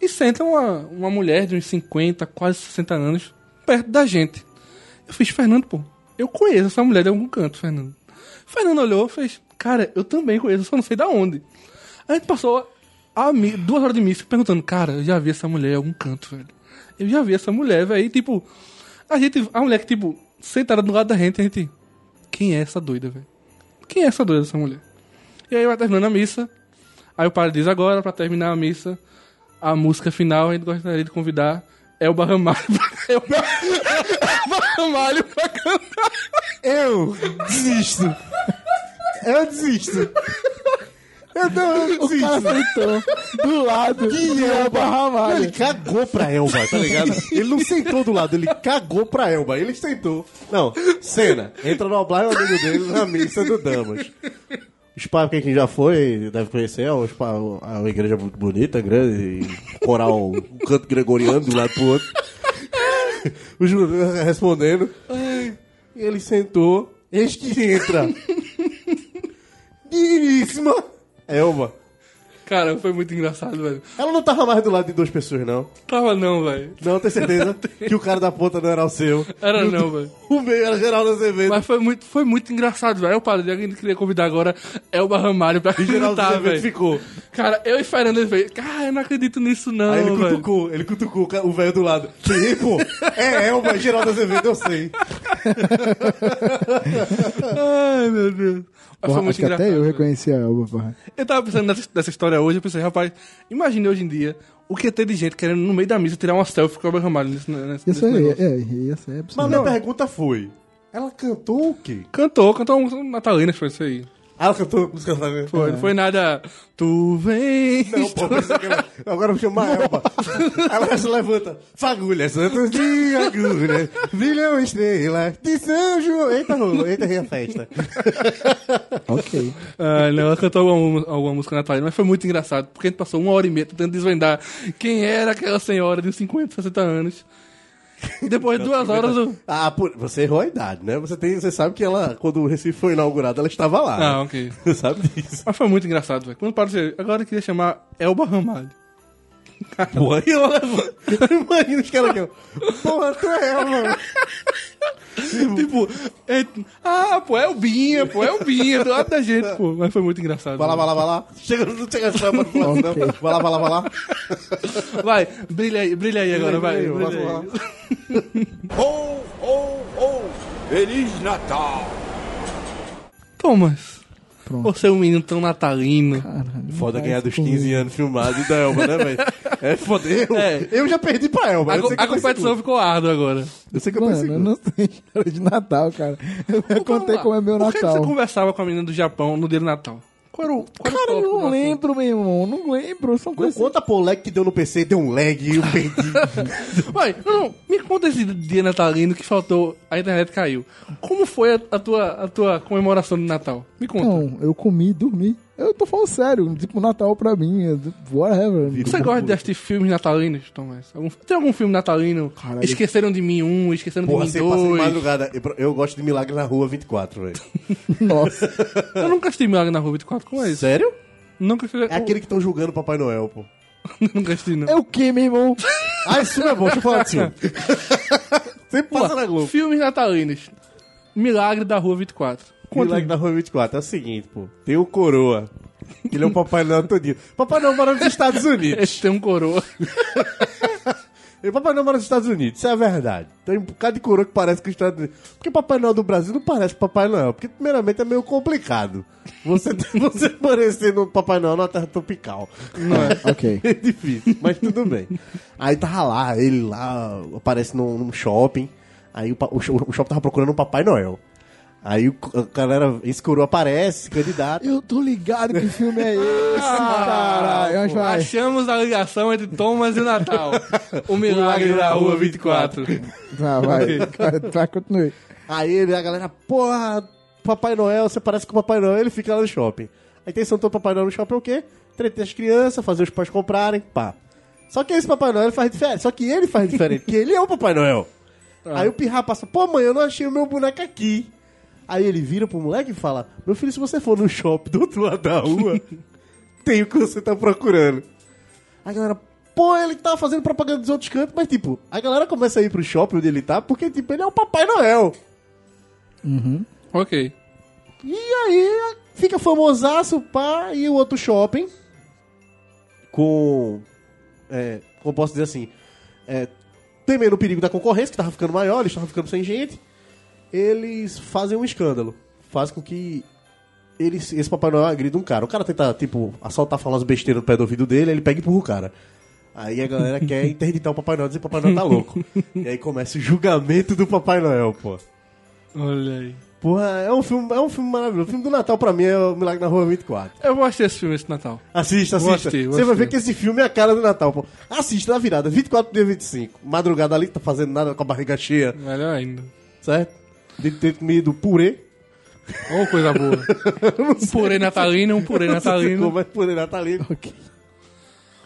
E senta uma, uma mulher de uns 50, quase 60 anos, perto da gente. Eu fiz, Fernando, pô, eu conheço essa mulher de algum canto, Fernando. Fernando olhou e fez, cara, eu também conheço, só não sei da onde. A gente passou a duas horas de missa perguntando, cara, eu já vi essa mulher em algum canto, velho. Eu já vi essa mulher, velho. E, tipo, a gente, a mulher que, tipo, sentada do lado da gente, a gente, quem é essa doida, velho? Quem é essa doida, essa mulher? E aí vai terminando a missa. Aí o padre diz agora, pra terminar a missa, a música final, a gente gostaria de convidar Elba Ramalho pra, Elba, Elba Ramalho pra cantar. Eu desisto. Eu desisto. Eu não, O cara sentou do lado Que de Elba Ramalho. Ele cagou pra Elba, tá ligado? Ele não sentou do lado, ele cagou pra Elba. Ele sentou. Não, cena. Entra no Oblai, o amigo dele, na missa do Damas. Os pais, quem já foi, deve conhecer, é os pais, a uma igreja muito bonita, grande, e coral, um canto gregoriano de um lado pro outro. Os respondendo. E ele sentou. Eis que entra. Digníssima. Elba. Cara, foi muito engraçado, velho. Ela não tava mais do lado de duas pessoas, não. Tava não, velho. Não, tem certeza que o cara da ponta não era o seu. Era E o não, velho. O meio era Geraldo Azevedo. Mas foi muito, foi muito engraçado, velho. Eu parei, a gente queria convidar agora Elba Ramalho pra E Geraldo cantar, Azevedo ficou. Cara, eu e Fernando, fez, cara, eu não acredito nisso não, Aí ele cutucou, ele cutucou o velho do lado. Sim, pô, é Elba e Geraldo Azevedo, eu sei. Ai, meu Deus. Mas Porra, foi muito acho que engraçado. até eu reconheci a Elba, porra. Eu tava pensando nessa, nessa história hoje, eu pensei, rapaz, imagine hoje em dia o que ter de gente querendo no meio da missa tirar uma selfie com o Elba Ramalho nesse, nesse, Isso nesse aí, negócio. é, ia ser Mas minha pergunta foi: ela cantou o quê? Cantou, cantou uma música natalina, foi isso aí. Ah, ela cantou música natalina? Foi, não foi nada. Tu vem. Não, pô. Agora vou chamar a Elba. Ela se levanta. Fagulha, santos de agulha, brilham estrelas de São João. Eita, rolou, eita, rei a festa. Ok. Ah, não, ela cantou alguma, alguma música natalina, mas foi muito engraçado, porque a gente passou uma hora e meia tentando desvendar quem era aquela senhora de 50, 60 anos. E depois de duas horas. o- Ah, por- você errou a idade, né? Você, tem, você sabe que ela, quando o Recife foi inaugurado, ela estava lá. Ah, né? ok. Você sabe disso. Mas foi muito engraçado, velho. Quando parou, de agora eu queria chamar Elba Ramalho. Porra, e ela levou. Imagina os caras aqui, ó. Porra, tu é ela, mano. tipo, é- ah, pô, é o Binha, pô, é o Binha, do lado da gente, pô. Mas foi muito engraçado. Vai lá, vai lá, vai lá. Chega, não chega essa pra lado, não. Vai lá, vai lá, vai lá. Vai, brilha aí, brilha aí agora, vai. Brilha aí. Ho, ho, ho! Feliz Natal! Thomas, Pronto. você é um menino tão natalino. Caralho, Foda não ganhar dos 15 anos filmado da Elba, né, velho? É foda. Eu, É. eu já perdi pra Elba. A, a competição ficou árdua agora. Eu sei que eu Mano, eu não sei história de Natal, cara. Eu contei como é meu Por que que Natal. você conversava com a menina do Japão no dia do Natal? Qual era o. Qual era o Cara, eu do não lembro, meu irmão. Não lembro. São Não coisas. conta pô, o lag que deu no PC, deu um lag e eu perdi. Vai, não, não, me conta esse dia natalino que faltou, a internet caiu. Como foi a, a tua, a tua comemoração de Natal? Me conta. Não, eu comi e dormi. Eu tô falando sério. Tipo, Natal pra mim, é whatever. Você gosta de assistir filmes natalinos, Thomas? Algum- tem algum filme natalino? Caralho. Esqueceram de mim um, esqueceram Porra, de mim passa de dois. madrugada. Eu, eu gosto de Milagre na Rua 24, velho. Nossa. Eu nunca assisti Milagre na Rua 24, como é isso? Sério? Nunca assisti. É aquele que estão julgando o Papai Noel, pô. nunca assisti, não. É o que, meu irmão? Ah, isso não é bom, deixa eu falar assim. Sempre passa na Globo. Filmes natalinos. Milagre da Rua 24. Conta. Milagre na Rua 24 é o seguinte, pô. Tem o Coroa. Ele é o Papai Noel todinho. Papai Noel mora nos Estados Unidos. Tem um coroa. E Papai Noel mora nos Estados Unidos, isso é a verdade. Tem um bocado de coroa que parece com os Estados Unidos. Porque Papai Noel do Brasil não parece Papai Noel. Porque, primeiramente, é meio complicado. Você, você parecer no Papai Noel numa terra tropical. Não é? ok. É difícil, mas tudo bem. Aí tava lá, ele lá, aparece num, num shopping. Aí o, o, o shopping tava procurando um Papai Noel. Aí o, a galera, esse coroa aparece, se candidata. Eu tô ligado que filme é esse, caralho. Vai. Achamos a ligação entre Thomas e o Natal. O Milagre da Rua 24. Vai, vai. Vai, vai, continue. Aí ele, a galera, porra, Papai Noel, você parece com o Papai Noel, ele fica lá no shopping. A intenção do Papai Noel no shopping é o quê? Entreter as crianças, fazer os pais comprarem, pá. Só que esse Papai Noel faz diferente. Só que ele faz diferente, porque ele é o Papai Noel. Aí o pirra passa, pô, mãe, eu não achei o meu boneco aqui. Aí ele vira pro moleque e fala: Meu filho, se você for no shopping do outro lado da rua, tem o que você tá procurando. Aí a galera, pô, ele tá fazendo propaganda dos outros cantos, mas tipo, a galera começa a ir pro shopping onde ele tá, porque tipo, ele é o Papai Noel. Ok. E aí fica famosaço, pá, e o outro shopping com. É, como posso dizer assim? É, temendo o perigo da concorrência, que tava ficando maior, eles estavam ficando sem gente. Eles fazem um escândalo. Faz com que eles, esse Papai Noel agrida um cara. O cara tenta, tipo, assaltar, falar umas besteiras no pé do ouvido dele, ele pega e empurra o cara. Aí a galera quer interditar o Papai Noel, dizer que o Papai Noel tá louco. e aí começa o julgamento do Papai Noel, pô. Olha aí. Porra, é um filme, é um filme maravilhoso. O filme do Natal pra mim é o Milagre na Rua 24. Eu vou assistir esse filme esse Natal. Assista, Vou assista. assistir, vou Você vai ver que esse filme é a cara do Natal, pô. Assista na virada, 24 dia 25. Madrugada ali, tá fazendo nada com a barriga cheia, Melhor ainda. certo? De ter comido purê. Ô, coisa boa. um purê natalino, um purê natalino. Como é purê natalino.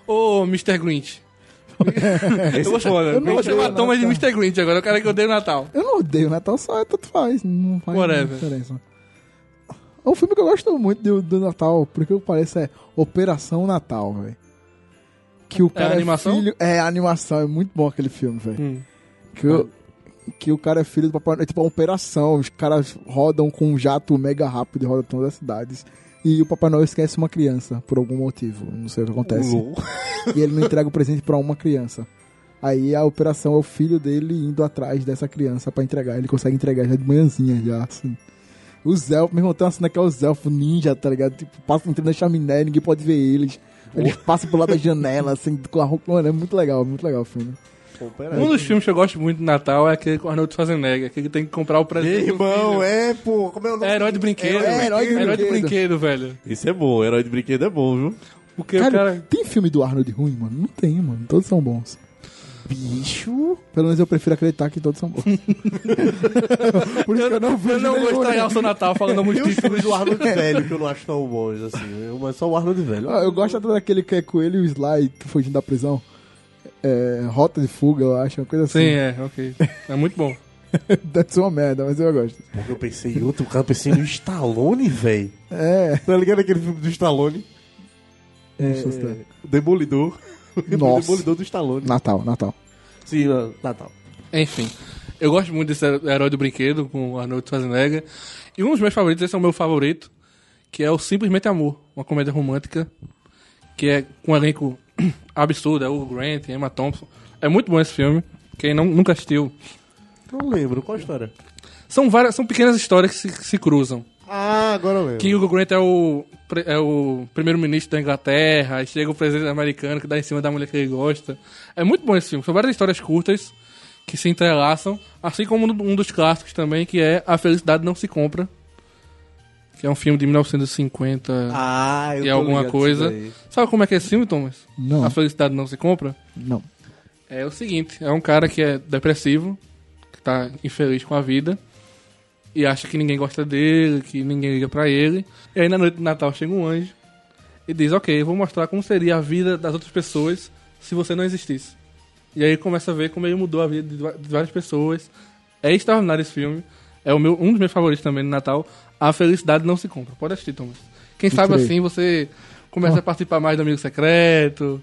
Ô, Mr. Grinch. Esse é foda. eu Eu não vou chamar odeio Thomas de. Mr. Grinch agora. Eu quero que eu odeie o Natal. Eu não odeio Natal, só é tanto faz. Não faz Whatever. diferença. É um filme que eu gosto muito do, do Natal, porque o que parece é Operação Natal, velho. Que o cara é, animação? filho. É, a animação, é muito bom aquele filme, velho. Hum. Que, o- que o cara é filho do Papai Noel. É tipo uma operação. Os caras rodam com um jato mega rápido e rodam todas as cidades. E o Papai Noel esquece uma criança, por algum motivo. Não sei o que acontece. e ele não entrega o presente pra uma criança. Aí a operação é o filho dele indo atrás dessa criança pra entregar. Ele consegue entregar já de manhãzinha, já, assim. Os elfos, meu irmão, tem uma cena que é os elfos ninja, tá ligado? Tipo, passam entrando na chaminé, ninguém pode ver eles. Eles passam pro lado da janela, assim, com a roupa. Mano, é muito legal, muito legal o filme. Um dos filmes que eu gosto muito de Natal é aquele com o Arnold Schwarzenegger, que ele tem que comprar o presente. do Irmão, filho. é, pô. Como é o nome? É herói de brinquedo. É, herói de Herói de brinquedo. brinquedo, velho. Isso é bom, herói de brinquedo é bom, viu? Porque o Cara, cara. tem filme do Arnold ruim, mano? Não tem, mano. Todos são bons. Bicho. Pelo menos eu prefiro acreditar que todos são bons. Por isso que eu não vejo Eu não vou né? o seu Natal falando muitos Tem os filmes do Arnold velho que eu não acho tão bons, assim. Mas só o Arnold velho. Ah, Eu gosto até daquele que é com ele e o Sly fugindo da prisão. É, Rota de fuga, eu acho, uma coisa assim. Sim, é, ok. É muito bom. Deve ser uma merda, mas eu gosto. Porque eu pensei em outro cara, eu pensei no Stallone, velho. É. Tá ligado aquele filme do Stallone? O Demolidor. O Nossa. Demolidor do Stallone. Natal, Natal. Sim, uh, Natal. Enfim. Eu gosto muito desse herói do brinquedo com Arnold Schwarzenegger. E um dos meus favoritos, esse é o meu favorito, que é o Simplesmente Amor, uma comédia romântica, que é com um elenco absurdo, é o Grant, Emma Thompson. É muito bom esse filme. Quem não, nunca assistiu. Não lembro, qual a história? São várias, são pequenas histórias que se, que se cruzam. Ah, agora eu lembro. Que o Grant é o, é o primeiro-ministro da Inglaterra, chega o presidente americano que dá em cima da mulher que ele gosta. É muito bom esse filme. São várias histórias curtas que se entrelaçam, assim como um dos clássicos também, que é A Felicidade Não Se Compra, que é um filme de 1950 Ah, eu e tô alguma coisa. Sabe como é que é esse filme, Thomas? Não. A Felicidade Não Se Compra? Não. É o seguinte, é um cara que é depressivo, que tá infeliz com a vida, e acha que ninguém gosta dele, que ninguém liga pra ele. E aí na noite de Natal chega um anjo e diz, ok, eu vou mostrar como seria a vida das outras pessoas se você não existisse. E aí começa a ver como ele mudou a vida de várias pessoas. É extraordinário esse filme. É o meu, um dos meus favoritos também no Natal. A felicidade não se compra. Pode assistir, Thomas. Quem sabe Entrei. assim você começa a participar mais do Amigo Secreto.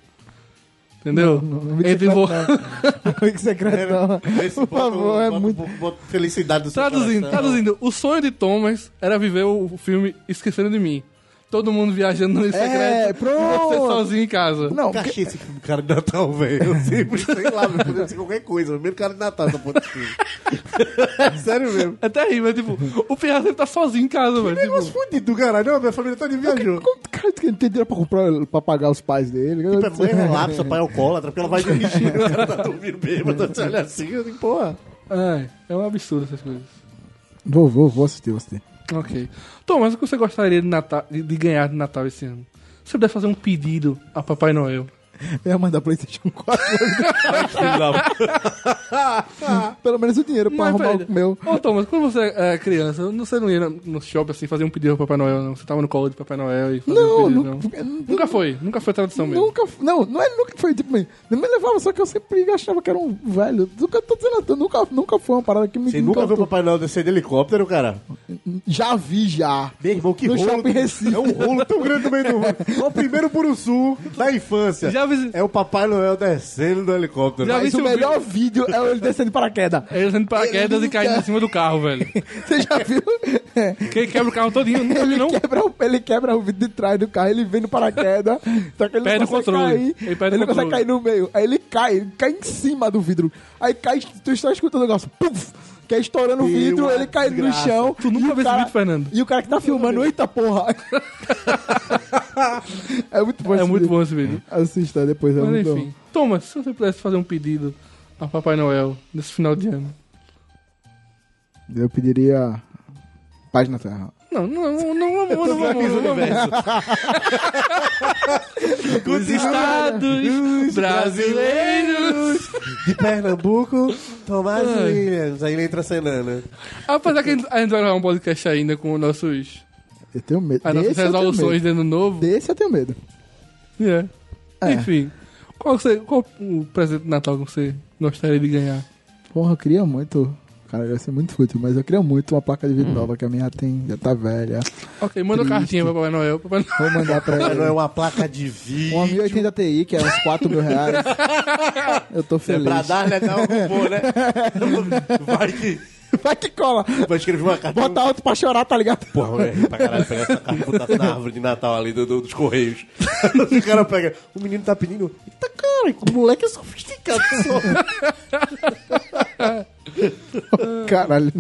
Entendeu? Não, Entre vo-. Amigo secreto não. Esse Por favor, é muito... felicidade do seu Traduzindo, traduzindo, o sonho de Thomas era viver o filme Esquecendo de Mim. Todo mundo viajando no secreto É, e você pronto. sozinho em casa. Não, porque- achei esse filme cara de Natal, velho. Eu sempre, sei lá, meu, poderia ser qualquer coisa. O primeiro cara de Natal essa porra de filme. Sério mesmo. É terrível, é tipo, o Pirra sempre tá sozinho em casa, velho. Negócio Tipo, fudido do caralho. Não, minha família toda viajou. Como o cara tem dinheiro pra comprar, pra pagar os pais dele? Tipo, é mãe relapsa, pai alcoólatra, porque ela vai dirigir, o cara tá dormindo bêbado, você olha assim, eu digo, porra. é, é um absurdo essas coisas. Vou, vou, vou assistir, vou assistir. Ok. Thomas, o que você gostaria de, Natal, de, ganhar de Natal esse ano? Você puder fazer um pedido a Papai Noel. Eu ia mandar Playstation 4. Pelo menos o dinheiro pra Mas, arrumar velho, o meu. Ô, Thomas, quando você é criança, você não ia no shopping assim fazer um pedido ao Papai Noel, não? Você tava no colo de Papai Noel e fazia Não, um pedido, nunca, Nunca foi, nunca foi tradução mesmo. Nunca, não, não é nunca foi tipo, não me levava, só que eu sempre achava que era um velho. Nunca tô dizendo, nunca, nunca foi uma parada que me Você nunca viu o. Papai Noel descer de helicóptero, cara? Já vi já. Meu irmão, que No rolo. shopping Recife. É um rolo tão grande no meio do rolo. É o primeiro Buruçu da infância. Já vi. É o Papai Noel descendo do helicóptero. Já vi Mas o melhor vídeo é ele descendo de paraquedas. Ele sendo paraquedas e caindo em cima do carro, velho. Você já viu? Que ele quebra o carro todinho, não Ele não. quebra, o- ele quebra o vidro de trás do carro, ele vem no paraquedas, só que ele Perde não o consegue controle. cair. Ele Ele, perde o não consegue controle. cair no meio. Aí ele cai, ele cai em cima do vidro. Aí cai, tu está escutando o negócio, puf, que é estourando o vidro, ele cai no chão. Tu nunca viu esse vídeo, Fernando? E o cara que tá filmando, eita porra. é muito bom É esse muito vídeo. bom esse vídeo. Assista depois, é Mas muito enfim. Thomas, se você pudesse fazer um pedido a Papai Noel nesse final de ano. bom. Eu pediria paz na terra. Não, não, não, não, vamos, não, vamos, não, vamos. Os estados brasileiros. De Pernambuco, Tomás Ai. Williams. Aí ele entra cenando. Apesar que a gente a gente vai gravar um podcast ainda com nossos, Eu tenho medo. as nossas Desse resoluções de ano novo. Desse eu tenho medo. É. É. Enfim, qual, você, qual o presente de Natal que você gostaria de ganhar? Porra, eu queria muito. Cara, ia ser muito fútil, mas eu queria muito uma placa de Hum. vídeo nova, que a minha tem, já tá velha. Ok, manda uma Triste. cartinha pra Papai Noel. Papai Noel. Vou mandar pra não é ele. uma placa de vídeo. Uma 1080 Ti, que é uns 4 mil reais. Eu tô É feliz. pra dar, né? Um robô, né? Vai que... Vai que cola. Vai escrever uma carta. Bota outro pra chorar, tá ligado? Porra, velho, pra caralho, pegar essa carta e botar na árvore de Natal ali do, do- dos Correios. o cara pega, o menino tá pedindo, eita cara, o moleque é sofisticado só. Caralho.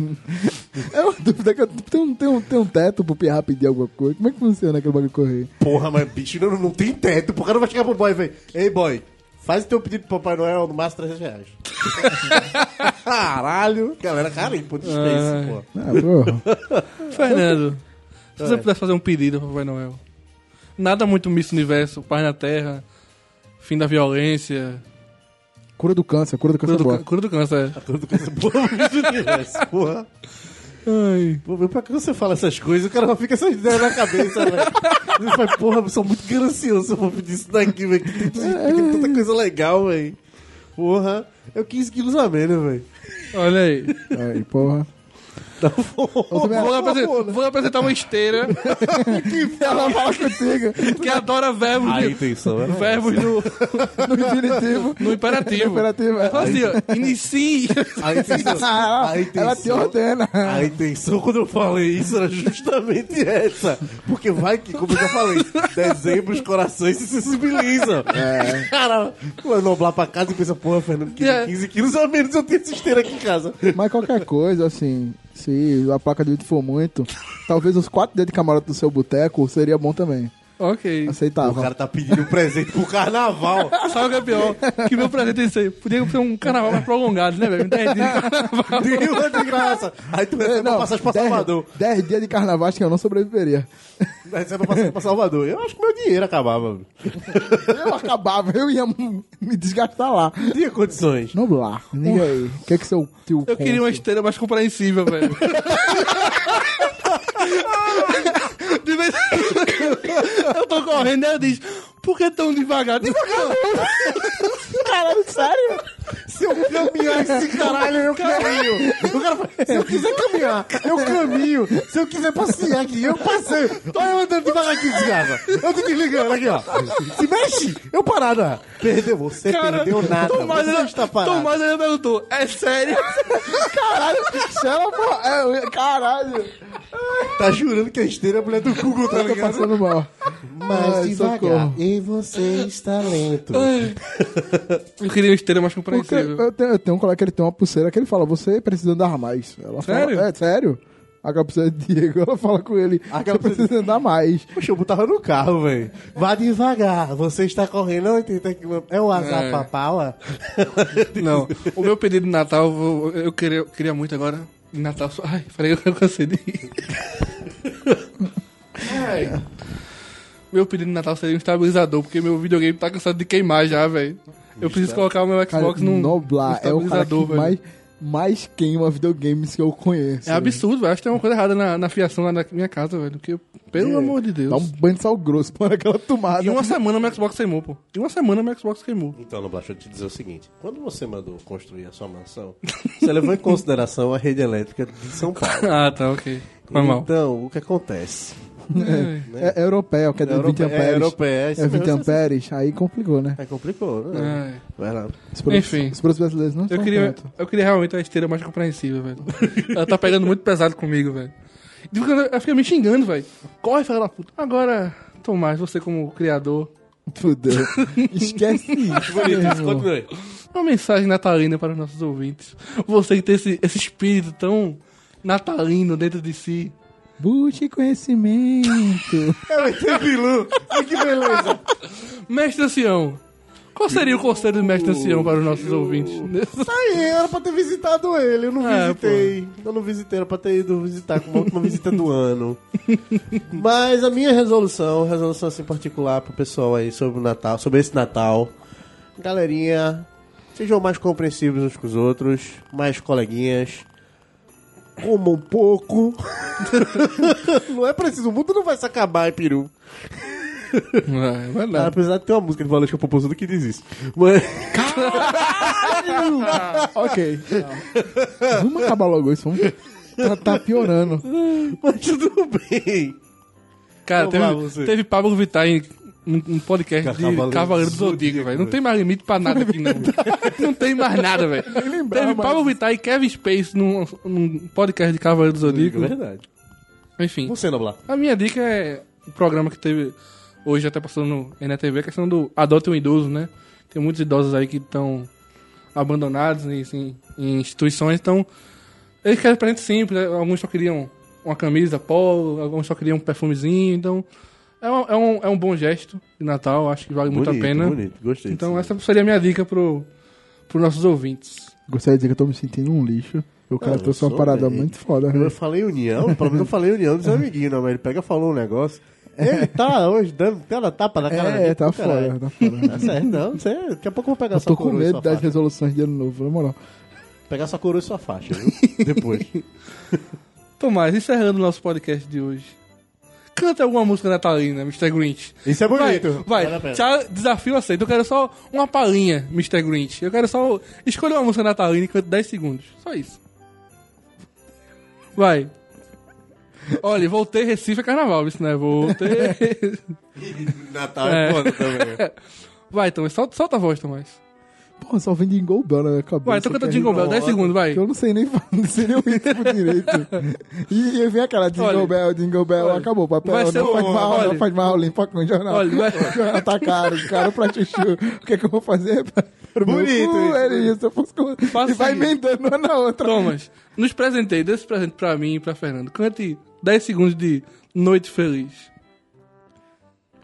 É uma dúvida que eu tem um, tem um, tem um teto pro Pierra pedir alguma coisa. Como é que funciona aquele bagulho correr? Porra, mas bicho, não, não tem teto, o cara vai chegar pro boy e vai, ei boy, faz o teu pedido pro Papai Noel no máximo 300 reais. Caralho, galera, caralho, pô, de Space, pô. Ah, porra. Fernando, se você É. pudesse fazer um pedido pra Papai Noel. Nada muito Miss Universo, Paz na Terra, fim da violência, Cura do câncer, cura do cura câncer é do, boa. cân- cura do câncer. é. Tudo com essa porra, bicho, universo, porra. Ai. Pô, pra que você fala essas coisas, o cara fica essas ideias na cabeça, velho. Ele fala, porra, eu sou muito ganancioso se eu for pedir isso daqui, velho. Que tem, tem tanta coisa legal, velho. Porra, é o 15 quilos a menos, velho. Olha aí. Aí, porra. Vou apresentar, vou apresentar uma esteira Ela fala contigo. que adora verbos, A intenção é verbos no, No infinitivo. no imperativo. Imperativo, é. Fala assim, ó, inicie. A intenção, Ah, a intenção, ela te ordena. A intenção quando eu falei isso era justamente essa. Porque vai que, como eu já falei, dezembro os corações se sensibilizam. É. Cara, vai noblar pra casa e pensa, porra, Fernando, 15, É. 15 quilos a menos eu tenho essa esteira aqui em casa. Mas qualquer coisa, assim, se a placa de vídeo for muito, talvez os quatro dedos de camarote do seu boteco seria bom também. Ok. O Aceitável. cara tá pedindo um presente pro carnaval. Sabe o que é pior? Que meu presente é isso aí. Podia ser um carnaval mais prolongado, né, velho? 10 dias de carnaval. Nenhuma de graça. Aí tu recebe uma passagem pra dez- Salvador. dez dias de carnaval, acho que eu não sobreviveria. Aí recebe uma passagem pra Salvador. Eu acho que meu dinheiro acabava. Eu acabava, eu ia me desgastar lá. Não tinha condições. Noblar, diga aí. O que é que seu tio Eu queria uma esteira mais compreensível, velho. De vez Eu tô correndo ela diz, por que tão devagar? Devagar Caralho, sério? Se eu caminhar esse caralho, eu caminho. O cara fala, se eu quiser caminhar, eu caminho. Se eu quiser passear aqui, eu passeio. Olha eu andando devagar aqui, desgraça. Eu tô desligando aqui, ó. Se mexe, eu parado, ó. Perdeu, você perdeu nada. Tomás, você está parado. Tomás ele perguntou, é sério? Caralho, chama, pô. É, caralho. Tá jurando que a esteira é a mulher do Google, tá ligado? passando mal. Mais Ai, devagar. socorro. E você está lento. Eu queria uma esteira mais Porque eu tenho, eu tenho um colega que ele tem uma pulseira que ele fala, você precisa andar mais. Ela Sério? Fala, é, sério? Aquela pulseira de Diego, ela fala com ele, Aquela você precisa andar mais. Poxa, eu botava no carro, velho. Vá devagar. Você está correndo 80 km. É o azar É. papala? Não, o meu pedido de Natal, eu, vou- eu queria, eu queria muito agora. de Natal só. Ai, falei que eu cansei de ir. Ai. Meu pedido de Natal seria um estabilizador, porque meu videogame tá cansado de queimar já, velho. Eu preciso colocar o meu Cara, Xbox num, Noblar é o cara que velho. mais, mais queima videogames que eu conheço. É absurdo, velho. Acho que tem uma coisa errada na, na fiação lá na minha casa, velho. Que, pelo É. amor de Deus. Dá um banho de sal grosso para aquela tomada. Em uma semana meu Xbox queimou, pô. Em uma semana meu Xbox queimou. Então, Noblar, deixa eu te dizer o seguinte. Quando você mandou construir a sua mansão, você levou em consideração a rede elétrica de São Paulo. Ah, tá, ok. Foi mal. Então, o que acontece? É, é é de Europe- 20 é amperes. europeia, isso É 20 mesmo, amperes, aí complicou, né? Aí complicou, né? Ai. Vai lá. Os produtos- Enfim. Os produtos brasileiros não Eu são queria, tanto. eu queria realmente uma esteira mais compreensível, velho. Ela tá pegando muito pesado comigo, velho. Ela fica me xingando, velho. Corre, filha da puta. Agora, Tomás, você como criador, Fudeu. Esquece isso. Bonito, uma mensagem natalina para os nossos ouvintes. Você que tem esse, esse espírito tão natalino dentro de si. Busque conhecimento. É o Bilu. Que beleza. Mestre Ancião, qual seria o conselho do Mestre Ancião para os nossos ouvintes? Tá aí, era pra ter visitado ele. Eu não É, visitei. Eu não visitei, era pra ter ido visitar como a última visita do ano. Mas a minha resolução, resolução assim particular pro pessoal aí sobre o Natal, sobre esse Natal. Galerinha, sejam mais compreensivos uns com os outros, mais coleguinhas. Comam um pouco. não é preciso, o mundo não vai se acabar, hein, peru. É verdade. Apesar de ter uma música de Valesca Popozuda que diz isso. Mas... ok. Não. Vamos acabar logo isso. Vamos... Tá, tá piorando. Mas tudo bem. Cara, Vamos lá, teve, você. teve Pablo Vittar em um, podcast de Cavaleiro Cavaleiro do Zodíaco, velho. Não tem mais limite pra nada aqui, não. não tem mais nada, velho. Teve Pablo mais. Vittar e Kevin Space num, num podcast de Cavaleiro do Zodíaco. É verdade. Enfim, Você, Noblar. a minha dica é o programa que teve hoje, até passando no NTV, a questão do adote um idoso, né? Tem muitos idosos aí que estão abandonados em, assim, em instituições, então eles querem presente simples, né? alguns só queriam uma camisa polo, alguns só queriam um perfumezinho, então é um, é um, é um bom gesto de Natal, acho que vale muito a pena. Bonito, gostei. Então disso. essa seria a minha dica pro, pros nossos ouvintes. Gostaria de dizer que eu tô me sentindo um lixo. O cara trouxe uma parada bem. muito foda. Eu né? falei união, pelo menos eu falei união dos amiguinhos, não, mas ele pega e falou um negócio. Ele tá hoje dando cada tapa na cara da É, tá foda, tá foda. Tá certo, não, você, daqui a pouco eu vou pegar Eu sua tô com coroa medo das faixa. resoluções de ano novo, na moral. Pegar sua coroa e sua faixa, viu? Depois. Tomás, encerrando o nosso podcast de hoje. Canta alguma música natalina, Mr. Grinch. Isso é bonito. Vai, Vale vai. Tchau, desafio aceito. Eu quero só uma palhinha, Mr. Grinch. Eu quero só escolher uma música natalina e canto 10 segundos. Só isso. Vai. Olha, voltei Recife é carnaval, isso né? Voltei. Natal É. é foda também. vai, Tomás, solta, solta a voz, Tomás. Porra, só vem Jingle Bell na minha cabeça. Vai, então canta é Jingle Bell, ridículo. 10 segundos, vai. Que eu não sei nem não sei nem o ritmo direito. E, e vem aquela Jingle Olha. Bell, Jingle Bell, Olha. acabou. Papel, Vai ser não o- faz mal, olha. não faz mal, limpa com o jornal. Olha, vai- O jornal tá caro, caro pra chuchu. O que é que eu vou fazer? Bonito cu, isso, era isso. Eu fosse E vai isso. emendando uma na outra. Thomas, nos presentei, dê esse presente pra mim e pra Fernando. Cante 10 segundos de Noite Feliz.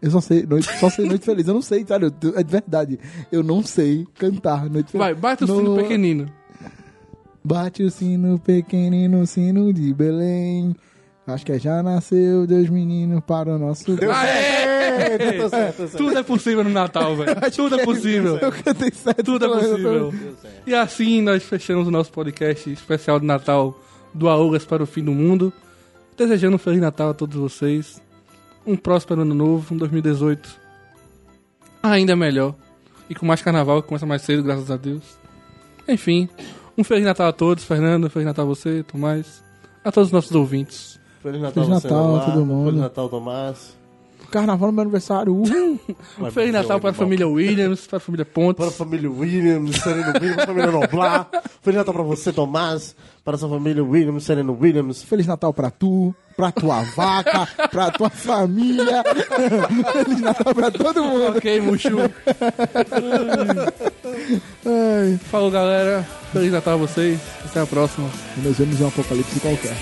Eu só sei noite, só sei Noite Feliz. Eu não sei, sério, eu- é de verdade. Eu não sei cantar Noite Feliz. Vai, bate o No- sino pequenino. Bate o sino pequenino, sino de Belém. Acho que é já nasceu Deus menino para o nosso... Aê! Tô certo. Tudo é possível no Natal, velho. Tudo é possível. Eu cantei certo. Tudo é possível. E assim nós fechamos o nosso podcast especial de Natal do Augas para o Fim do Mundo. Desejando um Feliz Natal a todos vocês. Um próspero ano novo, um 2018 ainda melhor. E com mais carnaval, que começa mais cedo, graças a Deus. Enfim, um Feliz Natal a todos, Fernando. Feliz Natal a você, Tomás. A todos os nossos ouvintes. Feliz Natal, Feliz você, Natal, Noblar. todo mundo. Feliz Natal, Tomás. Carnaval no meu aniversário. Vai, Feliz Natal para a família Williams, para a família Pontes. Para a família Williams, Sereno Williams, para a família Noblar. Feliz Natal para você, Tomás. Para a sua família Williams, Sereno Williams. Feliz Natal pra tu, pra tua vaca, pra tua família. Feliz Natal pra todo mundo. Ok, Muxu. Ai, Falou, galera. Feliz Natal a vocês. Até a próxima. nos vemos em um apocalipse qualquer.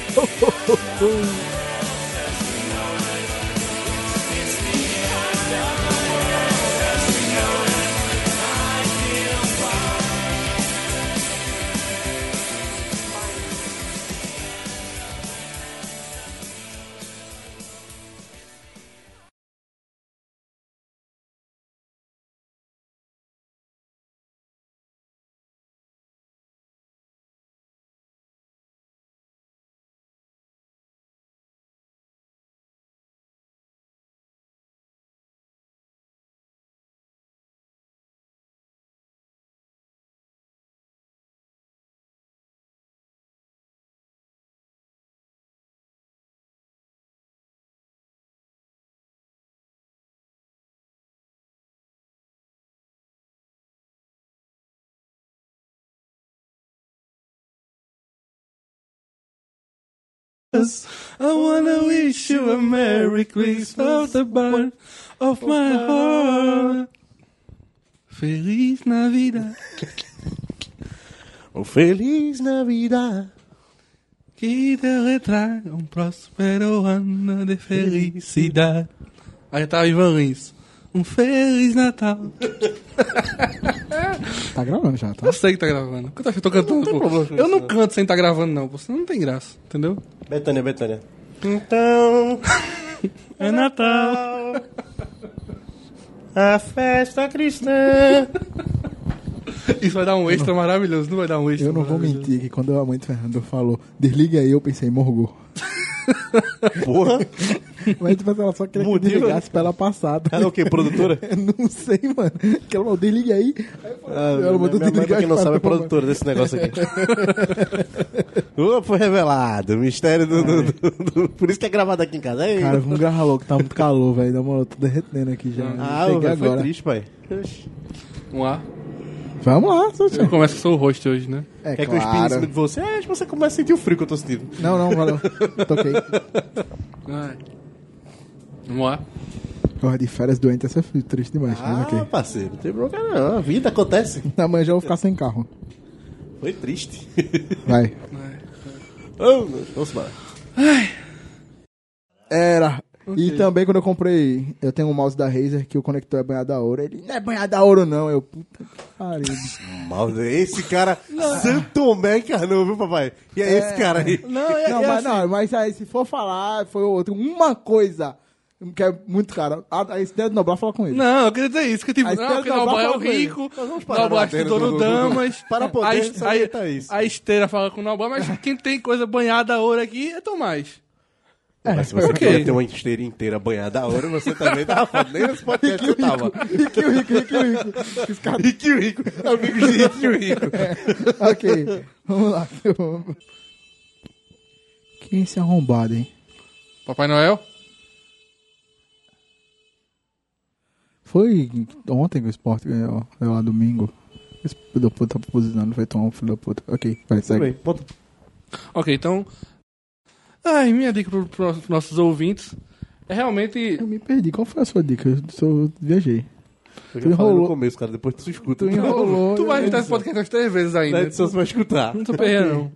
I wanna wish you a Merry Christmas, the bottom of my heart. Feliz Navidad. Um Feliz Navidad. Que te retraga um próspero ano de felicidade. Aí tá Ivan Lins. Um Feliz Natal. Tá gravando já, tá? Eu sei que tá gravando. Eu tô cantando, pô. Eu não canto sem tá gravando, não. pô. Senão não tem graça, entendeu? Betânia, Betânia. Então, É Natal. a festa cristã. Isso vai dar um extra maravilhoso, não vai dar um extra Eu não vou mentir que quando a mãe do Fernando falou, desliga aí, eu pensei, morgou. Porra. Mas tipo, ela só queria que eu Motivo? desligasse pra ela passada. Ela é o quê? Produtora? Não sei, mano. Que ela falou, desliga aí. Aí falei, Ah, ela mandou minha mãe, pra desligar quem não sabe, é produtora desse negócio aqui. Uh, foi revelado. Mistério do, do- do- do- Por isso que é gravado aqui em casa. Ei. Cara, vamos gravar logo, tá muito calor, velho. Na moral, tô derretendo aqui já. ah, velho, foi agora. triste, pai. Vamos lá. Vamos lá, seu Eu começo que sou o host hoje, né? É Quer que eu espinhe em cima claro. de você? É, acho que você começa a sentir o frio que eu tô sentindo. Não, não, valeu. Toquei. Vai. Vamos lá. Porra, de férias doente, essa é triste demais. Ah, Mas ok. parceiro, não tem problema não. A vida acontece. Amanhã já vou ficar sem carro. Foi triste. Vai. oh, vamos embora. Era. E também quando eu comprei, eu tenho um mouse da Razer que o conector é banhado a ouro. Ele não é banhado a ouro, não. Eu, puta que pariu. Mal, esse cara, Santo Tomé encarnou, viu, papai? E é, esse cara aí. Não, é, Não, é mas, assim. não, mas aí se for falar, foi outro. Uma coisa que é muito cara. A, a esteira de Noblar fala com ele. Não, eu queria dizer isso, que tipo, A não, porque da Noblar é o rico, Nós vamos parar Noblar estudou do- no do- do- Damas, Para poder a, a, isso. a esteira fala com o Noblar, mas quem tem coisa banhada a ouro aqui é Tomás. Mas se você ok. queria ter uma esteira inteira banhada a ouro, você também tava foda. Nem nesse podcast você tava. Riquinho, rico, riquinho, rico. Os caras- Riquinho Rico, amigos de Riquinho Rico. ok, vamos lá. Quem é esse arrombado, hein? Papai Noel? Foi ontem que o Sport ganhou, ganhou lá domingo. Esse filho da puta tá posicionando, foi tomar um filho da puta. Ok, vai, segue. bem. Ok, então... Ai, minha dica para os nossos ouvintes é realmente... Eu me perdi, qual foi a sua dica? Eu só viajei. Eu Tu já falei no enrolou. começo, cara, depois tu escuta. Tu enrolou. Tu vai editar esse podcast umas três vezes Na ainda. edição você vai escutar. Não tô perrendo, não.